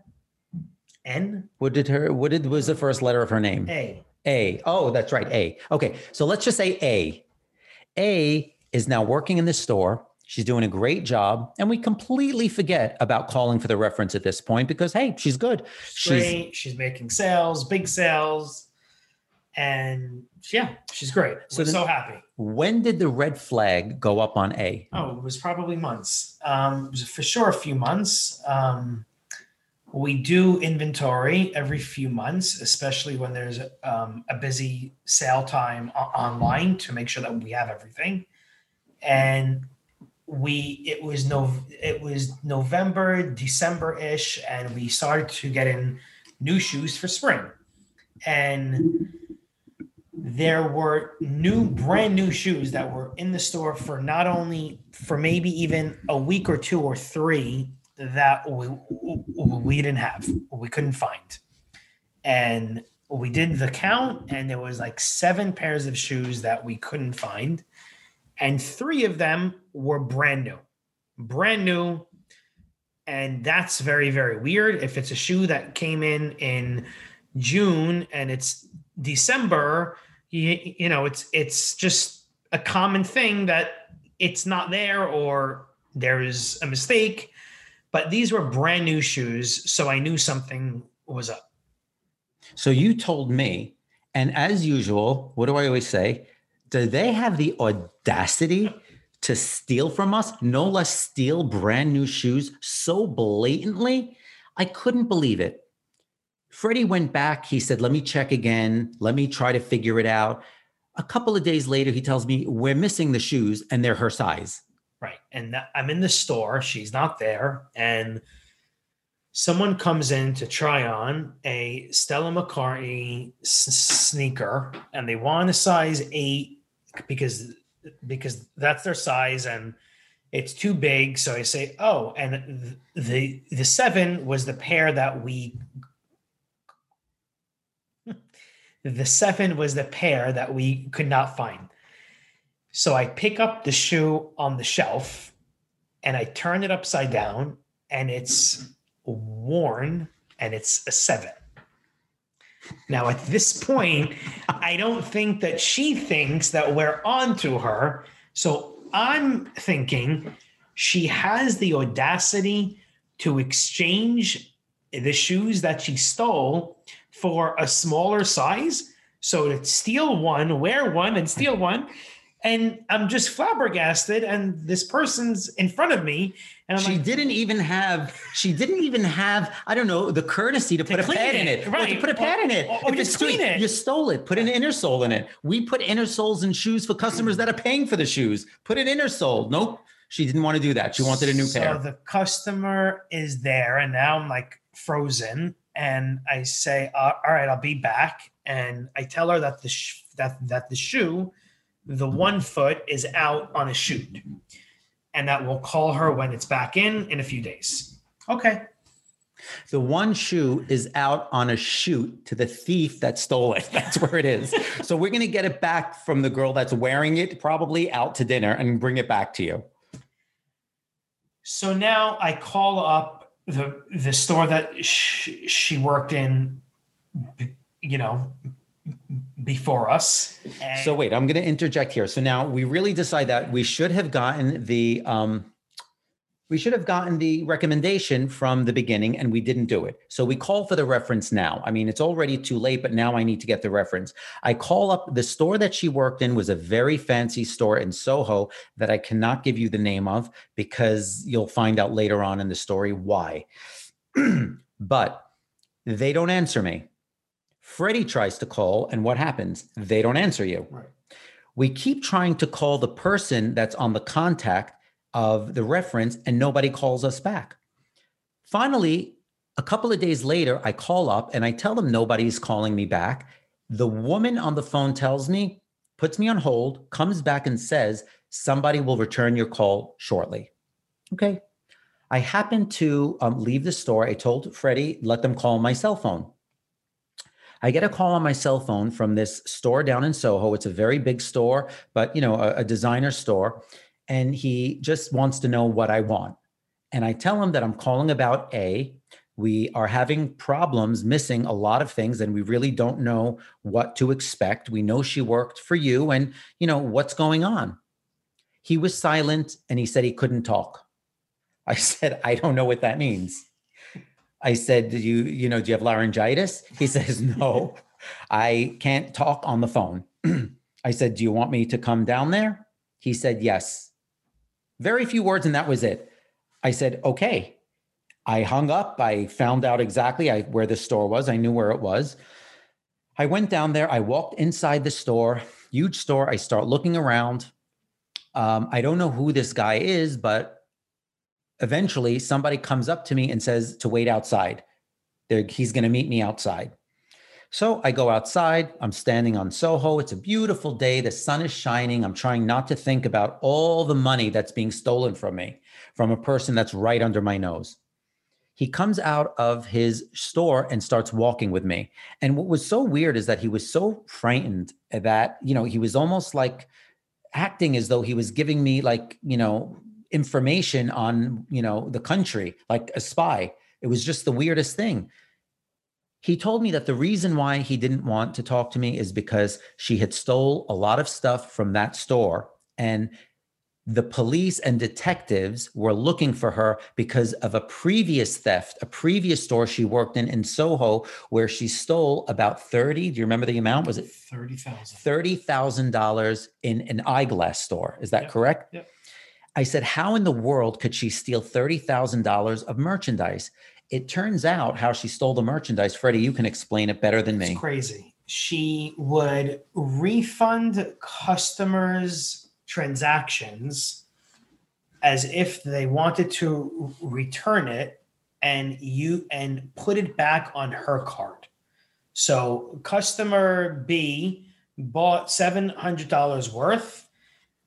N What did her? What did was the first letter of her name? A. A. Oh, that's right. A. Okay. So let's just say A. A is now working in the store. She's doing a great job. And we completely forget about calling for the reference at this point because, hey, she's good. She's, Great. She's making sales, big sales, and yeah, she's great. So We're then- so happy. when did the red flag go up on A? Oh, it was probably months. Um, it was for sure a few months. Um, we do inventory every few months, especially when there's um, a busy sale time o- online to make sure that we have everything. And we it was no it was November, December ish, and we started to get in new shoes for spring. And there were new brand new shoes that were in the store for not only for maybe even a week or two or three that we, we didn't have we couldn't find. And we did the count and there was like seven pairs of shoes that we couldn't find. And three of them were brand new brand new. And that's very very weird. If it's a shoe that came in in june and it's december you, you know it's it's just a common thing that it's not there or there is a mistake but these were brand new shoes so i knew something was up So you told me, and as usual, what do I always say? Do they have the audacity to steal from us? No less steal brand new shoes so blatantly? I couldn't believe it. Freddie went back. He said, Let me check again. Let me try to figure it out. A couple of days later, he tells me, We're missing the shoes and they're her size. right and i'm in the store she's not there and someone comes in to try on a stella mccartney s- sneaker and they want a size 8 because because that's their size and it's too big so i say oh and the the 7 was the pair that we the 7 was the pair that we could not find so I pick up the shoe on the shelf and I turn it upside down and it's worn and it's a seven. Now, at this point, I don't think that she thinks that we're on to her. So I'm thinking she has the audacity to exchange the shoes that she stole for a smaller size. So to steal one, wear one, and steal one. And I'm just flabbergasted. And this person's in front of me, and I'm she like, didn't even have she didn't even have i don't know the courtesy to, put a pad in it, it or right. to put a pad in it. Or- or just clean it. you stole it. Put an inner sole in it. We put inner soles in shoes for customers that are paying for the shoes. Put an inner sole nope. She didn't want to do that. She wanted a new so pair. So the customer is there, and now I'm like frozen, and I say, uh, "All right, I'll be back." And I tell her that the sh- that that the shoe, the one foot is out on a shoot, and that we'll call her when it's back in in a few days. Okay. the one shoe is out on a shoot to the thief that stole it (laughs) that's where it is so we're going to get it back from the girl that's wearing it probably out to dinner and bring it back to you So now I call up the the store that she, she worked in, you know, before us. and- So wait, I'm going to interject here. So now we really decide that we should have gotten the um, we should have gotten the recommendation from the beginning, and we didn't do it. So we call for the reference now. I mean, it's already too late, but now I need to get the reference. I call up the store that she worked in was a very fancy store in Soho that I cannot give you the name of because you'll find out later on in the story why. (clears throat) but they don't answer me. Freddie tries to call, and what happens? They don't answer you. Right. We keep trying to call the person that's on the contact of the reference, and nobody calls us back. Finally, a couple of days later, I call up and I tell them nobody's calling me back. The woman on the phone tells me, puts me on hold, comes back and says, somebody will return your call shortly. Okay. I happened to um, leave the store. I told Freddie, let them call my cell phone. I get a call on my cell phone from this store down in Soho. It's a very big store, but you know, a, a designer store. And he just wants to know what I want. And I tell him that I'm calling about A. We are having problems missing a lot of things, and we really don't know what to expect. We know she worked for you, and you know, what's going on? He was silent and he said he couldn't talk. (laughs) I said, I don't know what that means. I said, Do you, you know, do you have laryngitis? He (laughs) says, No, I can't talk on the phone. (clears throat) I said, Do you want me to come down there? He said, Yes. Very few words, and that was it. I said, Okay. I hung up. I found out exactly I, where the store was. I knew where it was. I went down there. I walked inside the store, huge store. I start looking around. Um, I don't know who this guy is, but eventually somebody comes up to me and says to wait outside. They're, he's going to meet me outside. So I go outside. I'm standing on Soho. It's a beautiful day. The sun is shining. I'm trying not to think about all the money that's being stolen from me from a person that's right under my nose. He comes out of his store and starts walking with me. And what was so weird is that he was so frightened that, you know, he was almost like acting as though he was giving me like, you know, information on, you know, the country, like a spy. It was just the weirdest thing. He told me that the reason why he didn't want to talk to me is because she had stole a lot of stuff from that store and the police and detectives were looking for her because of a previous theft, a previous store she worked in in Soho where she stole about 30, do you remember the amount? Was it 30,000. $30,000 in an eyeglass store? Is that Yep. correct? Yep. I said, How in the world could she steal $30,000 of merchandise? It turns out how she stole the merchandise, Freddie, you can explain it better than me. It's crazy. She would refund customers' transactions as if they wanted to return it and you and put it back on her card. So customer B bought $700 worth.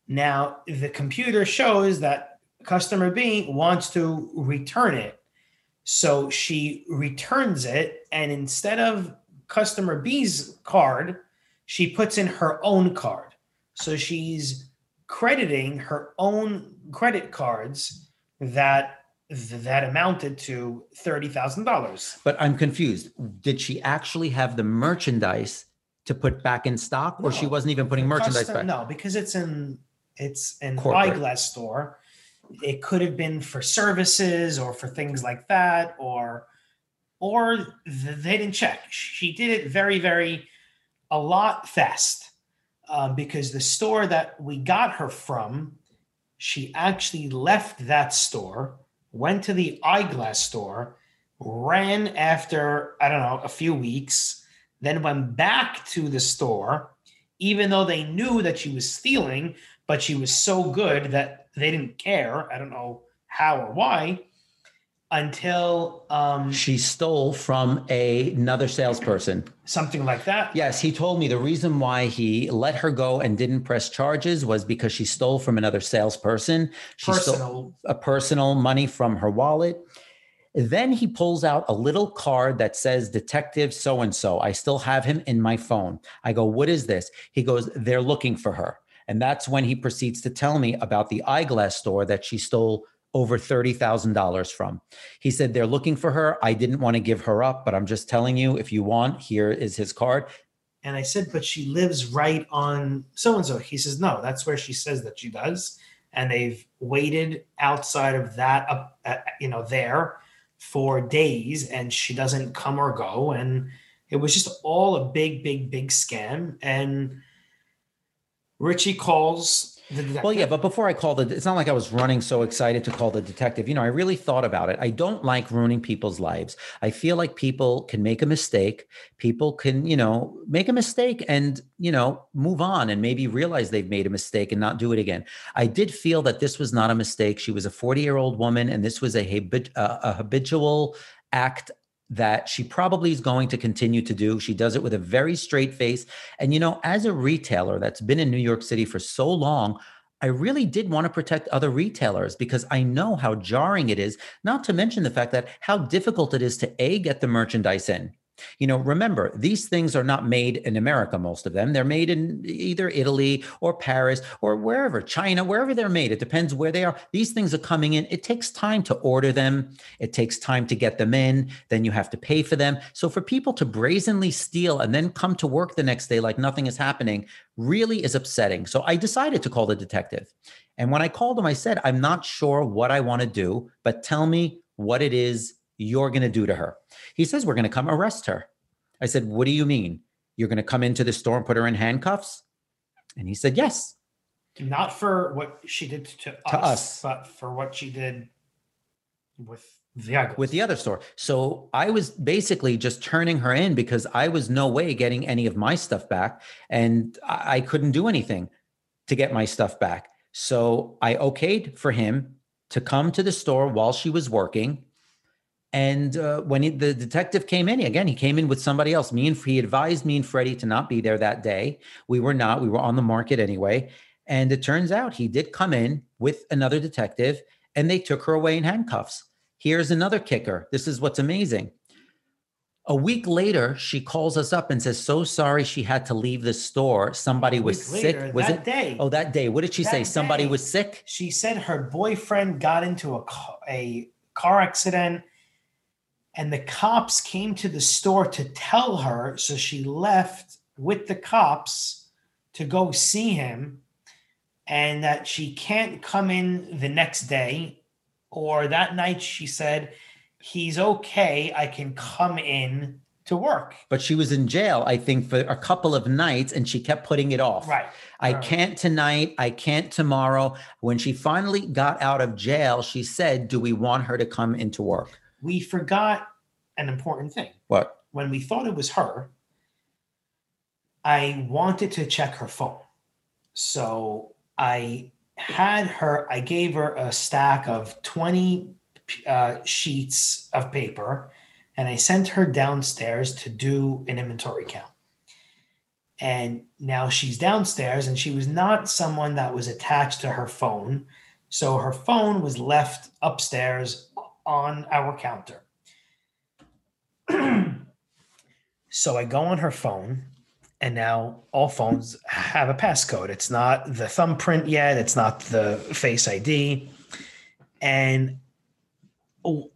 Now the computer shows that customer B wants to return it. So she returns it, and instead of customer B's card, she puts in her own card. So she's crediting her own credit cards that that amounted to thirty thousand dollars. But I'm confused. Did she actually have the merchandise to put back in stock, or she wasn't even putting merchandise back? No, because it's in it's an Corporate. eyeglass store. It could have been for services or for things like that, or or they didn't check. She did it very, very a lot fast. um, because the store that we got her from, she actually left that store, went to the eyeglass store, ran after, I don't know, a few weeks, then went back to the store, even though they knew that she was stealing, but she was so good that they didn't care. I don't know how or why until um, She stole from a, another salesperson. something like that. Yes, he told me the reason why he let her go and didn't press charges was because she stole from another salesperson. She stole Personal. a personal money from her wallet. Then he pulls out a little card that says Detective so and so. I still have him in my phone. I go, What is this? He goes, They're looking for her. And that's when he proceeds to tell me about the eyeglass store that she stole over $30,000 from. He said, They're looking for her. I didn't want to give her up, but I'm just telling you, if you want, here is his card. And I said, but she lives right on so and so. He says, no, that's where she says that she does. And they've waited outside of that, up, uh, you know, there for days, and she doesn't come or go. And it was just all a big, big, big scam. And Richie calls. Well, yeah, but before I called it, it's not like I was running so excited to call the detective. You know, I really thought about it. I don't like ruining people's lives. I feel like people can make a mistake. People can, you know, make a mistake and, you know, move on and maybe realize they've made a mistake and not do it again. I did feel that this was not a mistake. She was a 40 year old woman and this was a, habit, uh, a habitual act that she probably is going to continue to do. She does it with a very straight face. And, you know, as a retailer that's been in New York City for so long, I really did want to protect other retailers because I know how jarring it is, not to mention the fact that how difficult it is to A, get the merchandise in. You know, remember, these things are not made in America, most of them. They're made in either Italy or Paris or wherever, China, wherever they're made. It depends where they are. These things are coming in. It takes time to order them, it takes time to get them in. Then you have to pay for them. So for people to brazenly steal and then come to work the next day like nothing is happening really is upsetting. So I decided to call the detective. And when I called him, I said, I'm not sure what I want to do, but tell me what it is you're going to do to her. He says, We're going to come arrest her. I said, What do you mean? You're going to come into the store and put her in handcuffs? And he said, Yes. not for what she did to, us, us. but for what she did with the eyeglass. With the other store. So I was basically just turning her in because I was no way getting any of my stuff back. And I couldn't do anything to get my stuff back. So I okayed for him to come to the store while she was working. And uh, when he, the detective came in, again, he came in with somebody else. Me and he advised me and Freddie to not be there that day. We were not. We were on the market anyway. And it turns out he did come in with another detective, and they took her away in handcuffs. Here's another kicker. This is what's amazing. A week later, she calls us up and says, "So sorry, she had to leave the store. Somebody was sick. later, was that it? day. Oh, that day. What did she say? That Somebody was sick. she said her boyfriend got into a car, a car accident and the cops came to the store to tell her so she left with the cops to go see him and that she can't come in the next day or that night she said he's okay i can come in to work But she was in jail, I think, for a couple of nights, and she kept putting it off. right I Right. can't tonight. I can't tomorrow. When she finally got out of jail, she said, Do we want her to come into work? We forgot an important thing What? when we thought it was her, I wanted to check her phone. So I had her, I gave her a stack of 20 uh, sheets of paper and I sent her downstairs to do an inventory count. And now she's downstairs and she was not someone that was attached to her phone. So her phone was left upstairs on our counter. (clears throat) so I go on her phone, and now all phones have a passcode. It's not the thumbprint yet, it's not the face ID. And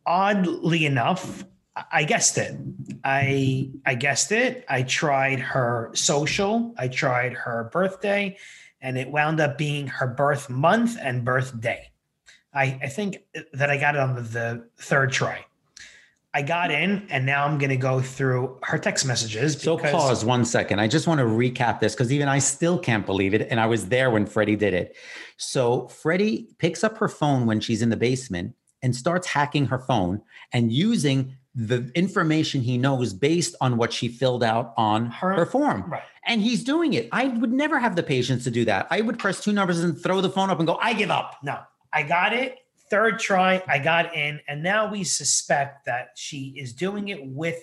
oddly enough, I guessed it. I I guessed it. I tried her social, I tried her birthday, and it wound up being her birth month and birthday. I, I think that I got it on the, the third try. I got in and now I'm going to go through her text messages. So pause one second. I just want to recap this because even I still can't believe it. And I was there when Freddie did it. So Freddie picks up her phone when she's in the basement and starts hacking her phone and using the information he knows based on what she filled out on her, Her- form. Right. And he's doing it. I would never have the patience to do that. I would press two numbers and throw the phone up and go, I give up. No, I got it. Third try, I got in. And now we suspect that she is doing it with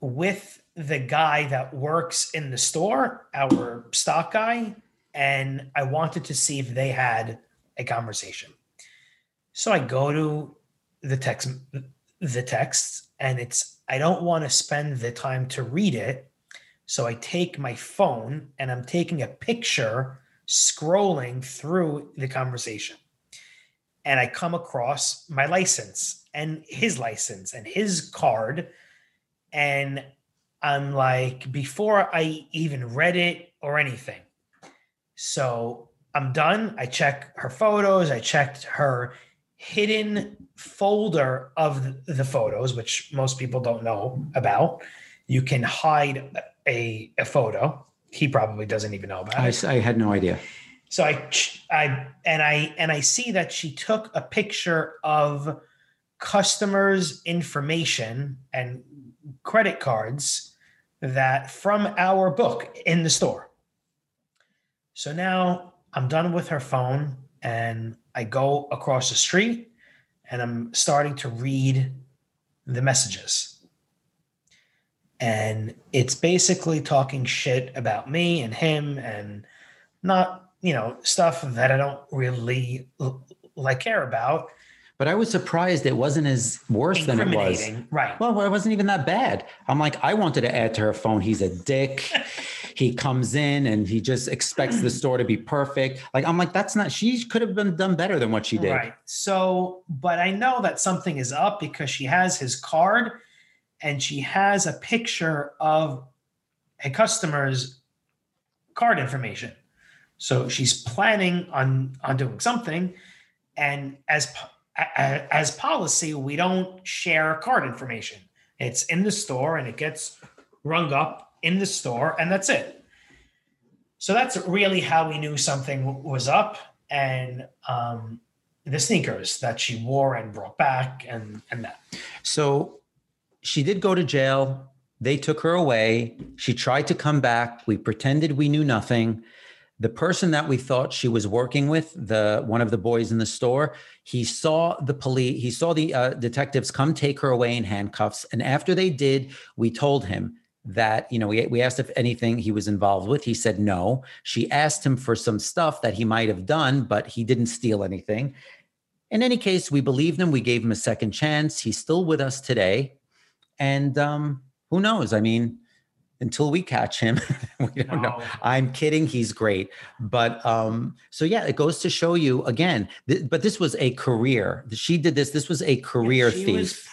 with the guy that works in the store, our stock guy. And I wanted to see if they had a conversation. So I go to the text the text and it's I don't want to spend the time to read it. So I take my phone and I'm taking a picture scrolling through the conversation. And I come across my license and his license and his card. And I'm like, before I even read it or anything. So I'm done. I check her photos. I checked her hidden folder of the photos, which most people don't know about. You can hide a, a photo. He probably doesn't even know about I, it. I had no idea. So I, I, and I, and I see that she took a picture of customers' information and credit cards that from our book in the store. So now I'm done with her phone and I go across the street and I'm starting to read the messages. And it's basically talking shit about me and him and not, you know, stuff that I don't really like care about. But I was surprised it wasn't as worse than it was. Right. Well, it wasn't even that bad. I'm like, I wanted to add to her phone. He's a dick. (laughs) he comes in and he just expects the store to be perfect. Like, I'm like, that's not, she could have been done better than what she did. Right. So, but I know that something is up because she has his card and she has a picture of a customer's card information. So she's planning on on doing something, and as as policy, we don't share card information. It's in the store and it gets rung up in the store, and that's it. So that's really how we knew something was up, and um, the sneakers that she wore and brought back, and and that. So she did go to jail. They took her away. She tried to come back. We pretended we knew nothing. The person that we thought she was working with, the one of the boys in the store, he saw the police. He saw the uh, detectives come take her away in handcuffs. And after they did, we told him that you know we, we asked if anything he was involved with. He said no. She asked him for some stuff that he might have done, but he didn't steal anything. In any case, we believed him. We gave him a second chance. He's still with us today. And um, who knows? I mean, until we catch him, (laughs) we don't know. I'm kidding. He's great. But um, so yeah, it goes to show you again. Th- but this was a career. She did this. This was a career she thief. was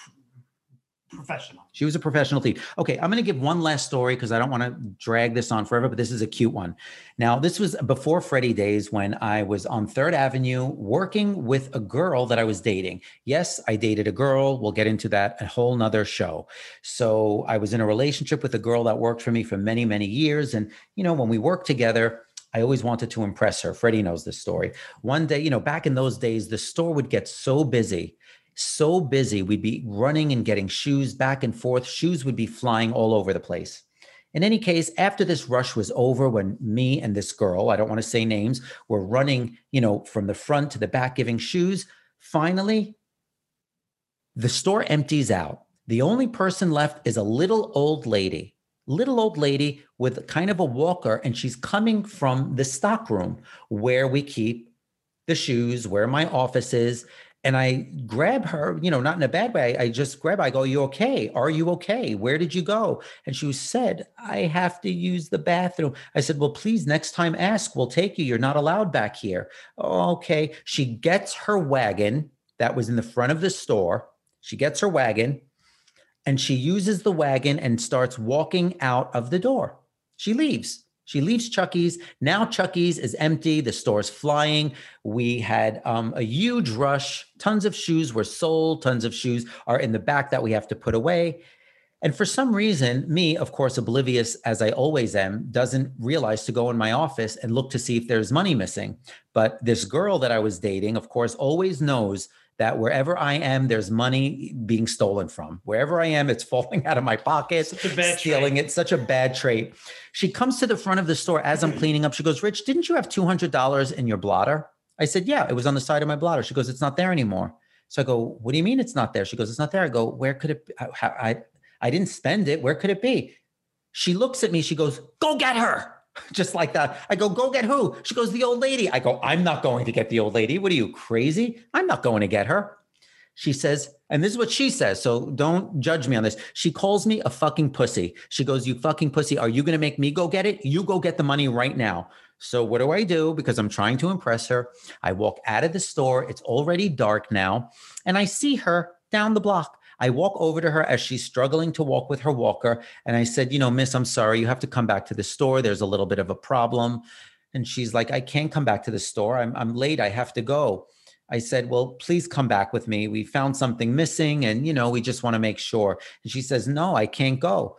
professional. She was a professional thief. Okay, I'm going to give one last story because I don't want to drag this on forever, but this is a cute one. Now, this was before Freddie days when I was on Third Avenue working with a girl that I was dating. Yes, I dated a girl. We'll get into that a whole nother show. So I was in a relationship with a girl that worked for me for many, many years. And, you know, when we worked together, I always wanted to impress her. Freddie knows this story. One day, you know, back in those days, the store would get so busy so busy. We'd be running and getting shoes back and forth. Shoes would be flying all over the place. In any case, after this rush was over, when me and this girl, I don't want to say names, were running, you know, from the front to the back giving shoes, finally, the store empties out. The only person left is a little old lady, little old lady with kind of a walker, and she's coming from the stock room where we keep the shoes, where my office is. And I grab her, you know, not in a bad way. I just grab, her. I go, You okay? Are you okay? Where did you go? And she said, I have to use the bathroom. I said, Well, please, next time ask. We'll take you. You're not allowed back here. Okay. She gets her wagon that was in the front of the store. She gets her wagon and she uses the wagon and starts walking out of the door. She leaves. She leaves Chuckies. Now Chuckies is empty. The store's flying. We had um, a huge rush. Tons of shoes were sold. Tons of shoes are in the back that we have to put away. And for some reason, me, of course, oblivious as I always am, doesn't realize to go in my office and look to see if there's money missing. But this girl that I was dating, of course, always knows that wherever I am, there's money being stolen from. Wherever I am, it's (laughs) falling out of my pocket, stealing trait. it. Such a bad trait. She comes to the front of the store as I'm cleaning up. She goes, Rich, didn't you have $200 in your blotter? I said, Yeah, it was on the side of my blotter. She goes, It's not there anymore. So I go, What do you mean it's not there? She goes, It's not there. I go, Where could it be? I, I, I didn't spend it. Where could it be? She looks at me. She goes, Go get her (laughs) just like that. I go, go get who? She goes, the old lady. I go, I'm not going to get the old lady. What are you crazy? I'm not going to get her. She says, and this is what she says. So don't judge me on this. She calls me a fucking pussy. She goes, You fucking pussy. Are you going to make me go get it? You go get the money right now. So what do I do? Because I'm trying to impress her. I walk out of the store. It's already dark now. And I see her down the block. I walk over to her as she's struggling to walk with her walker. And I said, You know, miss, I'm sorry. You have to come back to the store. There's a little bit of a problem. And she's like, I can't come back to the store. I'm, I'm late. I have to go. I said, Well, please come back with me. We found something missing and, you know, we just want to make sure. And she says, No, I can't go.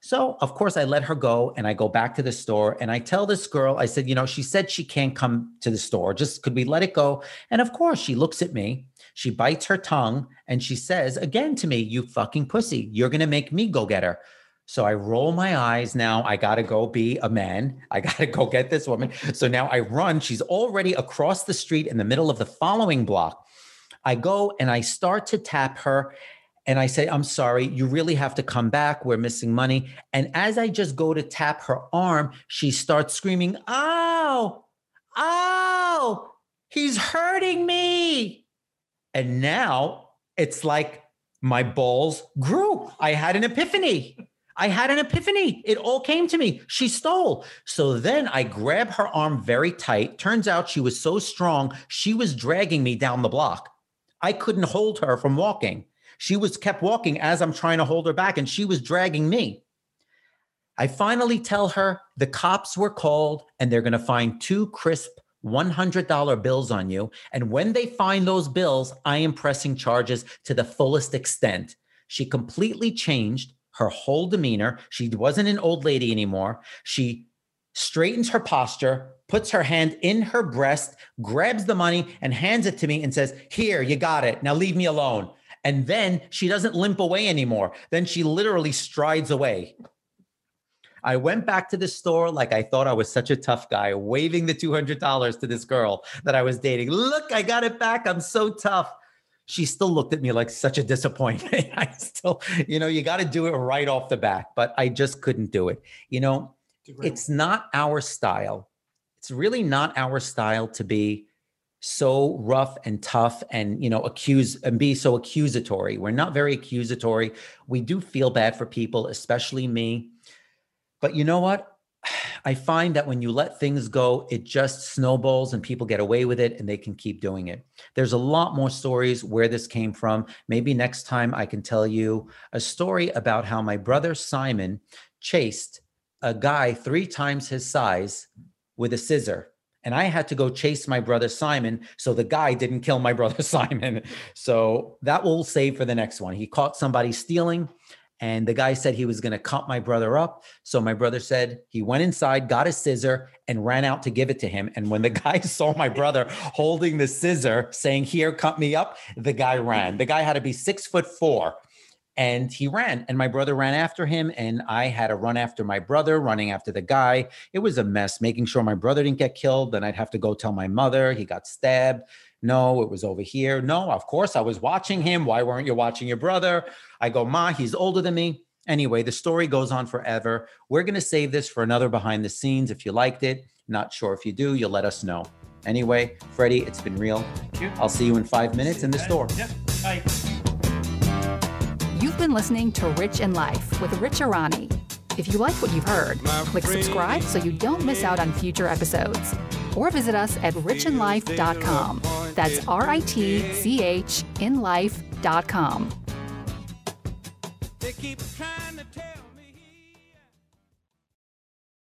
So, of course, I let her go and I go back to the store and I tell this girl, I said, You know, she said she can't come to the store. Just could we let it go? And of course, she looks at me she bites her tongue and she says again to me, You fucking pussy, you're going to make me go get her. So I roll my eyes. Now I got to go be a man. I got to go get this woman. So now I run. She's already across the street in the middle of the following block. I go and I start to tap her. And I say, I'm sorry, you really have to come back. We're missing money. And as I just go to tap her arm, she starts screaming, Ow, ow, he's hurting me. And now it's like my balls grew. I had an epiphany. I had an epiphany. It all came to me. She stole. So then I grab her arm very tight. Turns out she was so strong, she was dragging me down the block. I couldn't hold her from walking. She was kept walking as I'm trying to hold her back, and she was dragging me. I finally tell her the cops were called and they're going to find two crisp $100 bills on you. And when they find those bills, I am pressing charges to the fullest extent. She completely changed her whole demeanor. She wasn't an old lady anymore. She straightens her posture, puts her hand in her breast, grabs the money, and hands it to me and says, Here, you got it. Now leave me alone. And then she doesn't limp away anymore. Then she literally strides away. I went back to the store like I thought I was such a tough guy, waving the $200 to this girl that I was dating. Look, I got it back. I'm so tough. She still looked at me like such a disappointment. (laughs) I still, you know, you got to do it right off the bat, but I just couldn't do it. You know, it's not our style. It's really not our style to be so rough and tough and you know accuse and be so accusatory we're not very accusatory we do feel bad for people especially me but you know what? (sighs) I find that when you let things go, it just snowballs and people get away with it and they can keep doing it. There's a lot more stories where this came from. Maybe next time I can tell you a story about how my brother Simon chased a guy three times his size with a scissor. And I had to go chase my brother Simon so the guy didn't kill my (laughs) brother Simon. So that will save for the next one. He caught somebody stealing and the guy said he was going to cut my brother up. So my brother said he went inside, got a scissor, and ran out to give it to him. And when the (laughs) guy saw my brother holding the scissor, saying, Here, cut me up, the guy ran. The guy had to be six foot four. And he ran, and my brother ran after him, and I had to run after my brother, running after the guy. It was a mess, making sure my brother didn't get killed. Then I'd have to go tell my mother he got stabbed. No, it was over here. No, of course I was watching him. Why weren't you watching your brother? I go, Ma, he's older than me. Anyway, the story goes on forever. We're going to save this for another behind the scenes. If you liked it, not sure if you do, you'll let us know. Anyway, Freddie, it's been real. I'll see you in five minutes in the store. Yep. Bye. You've been listening to Ritch in Life with Ritch Erani. If you like what you've heard, click subscribe so you don't miss out on future episodes. Or visit us at ritchinlife.com. That's R I T C H in life.com. They keep trying.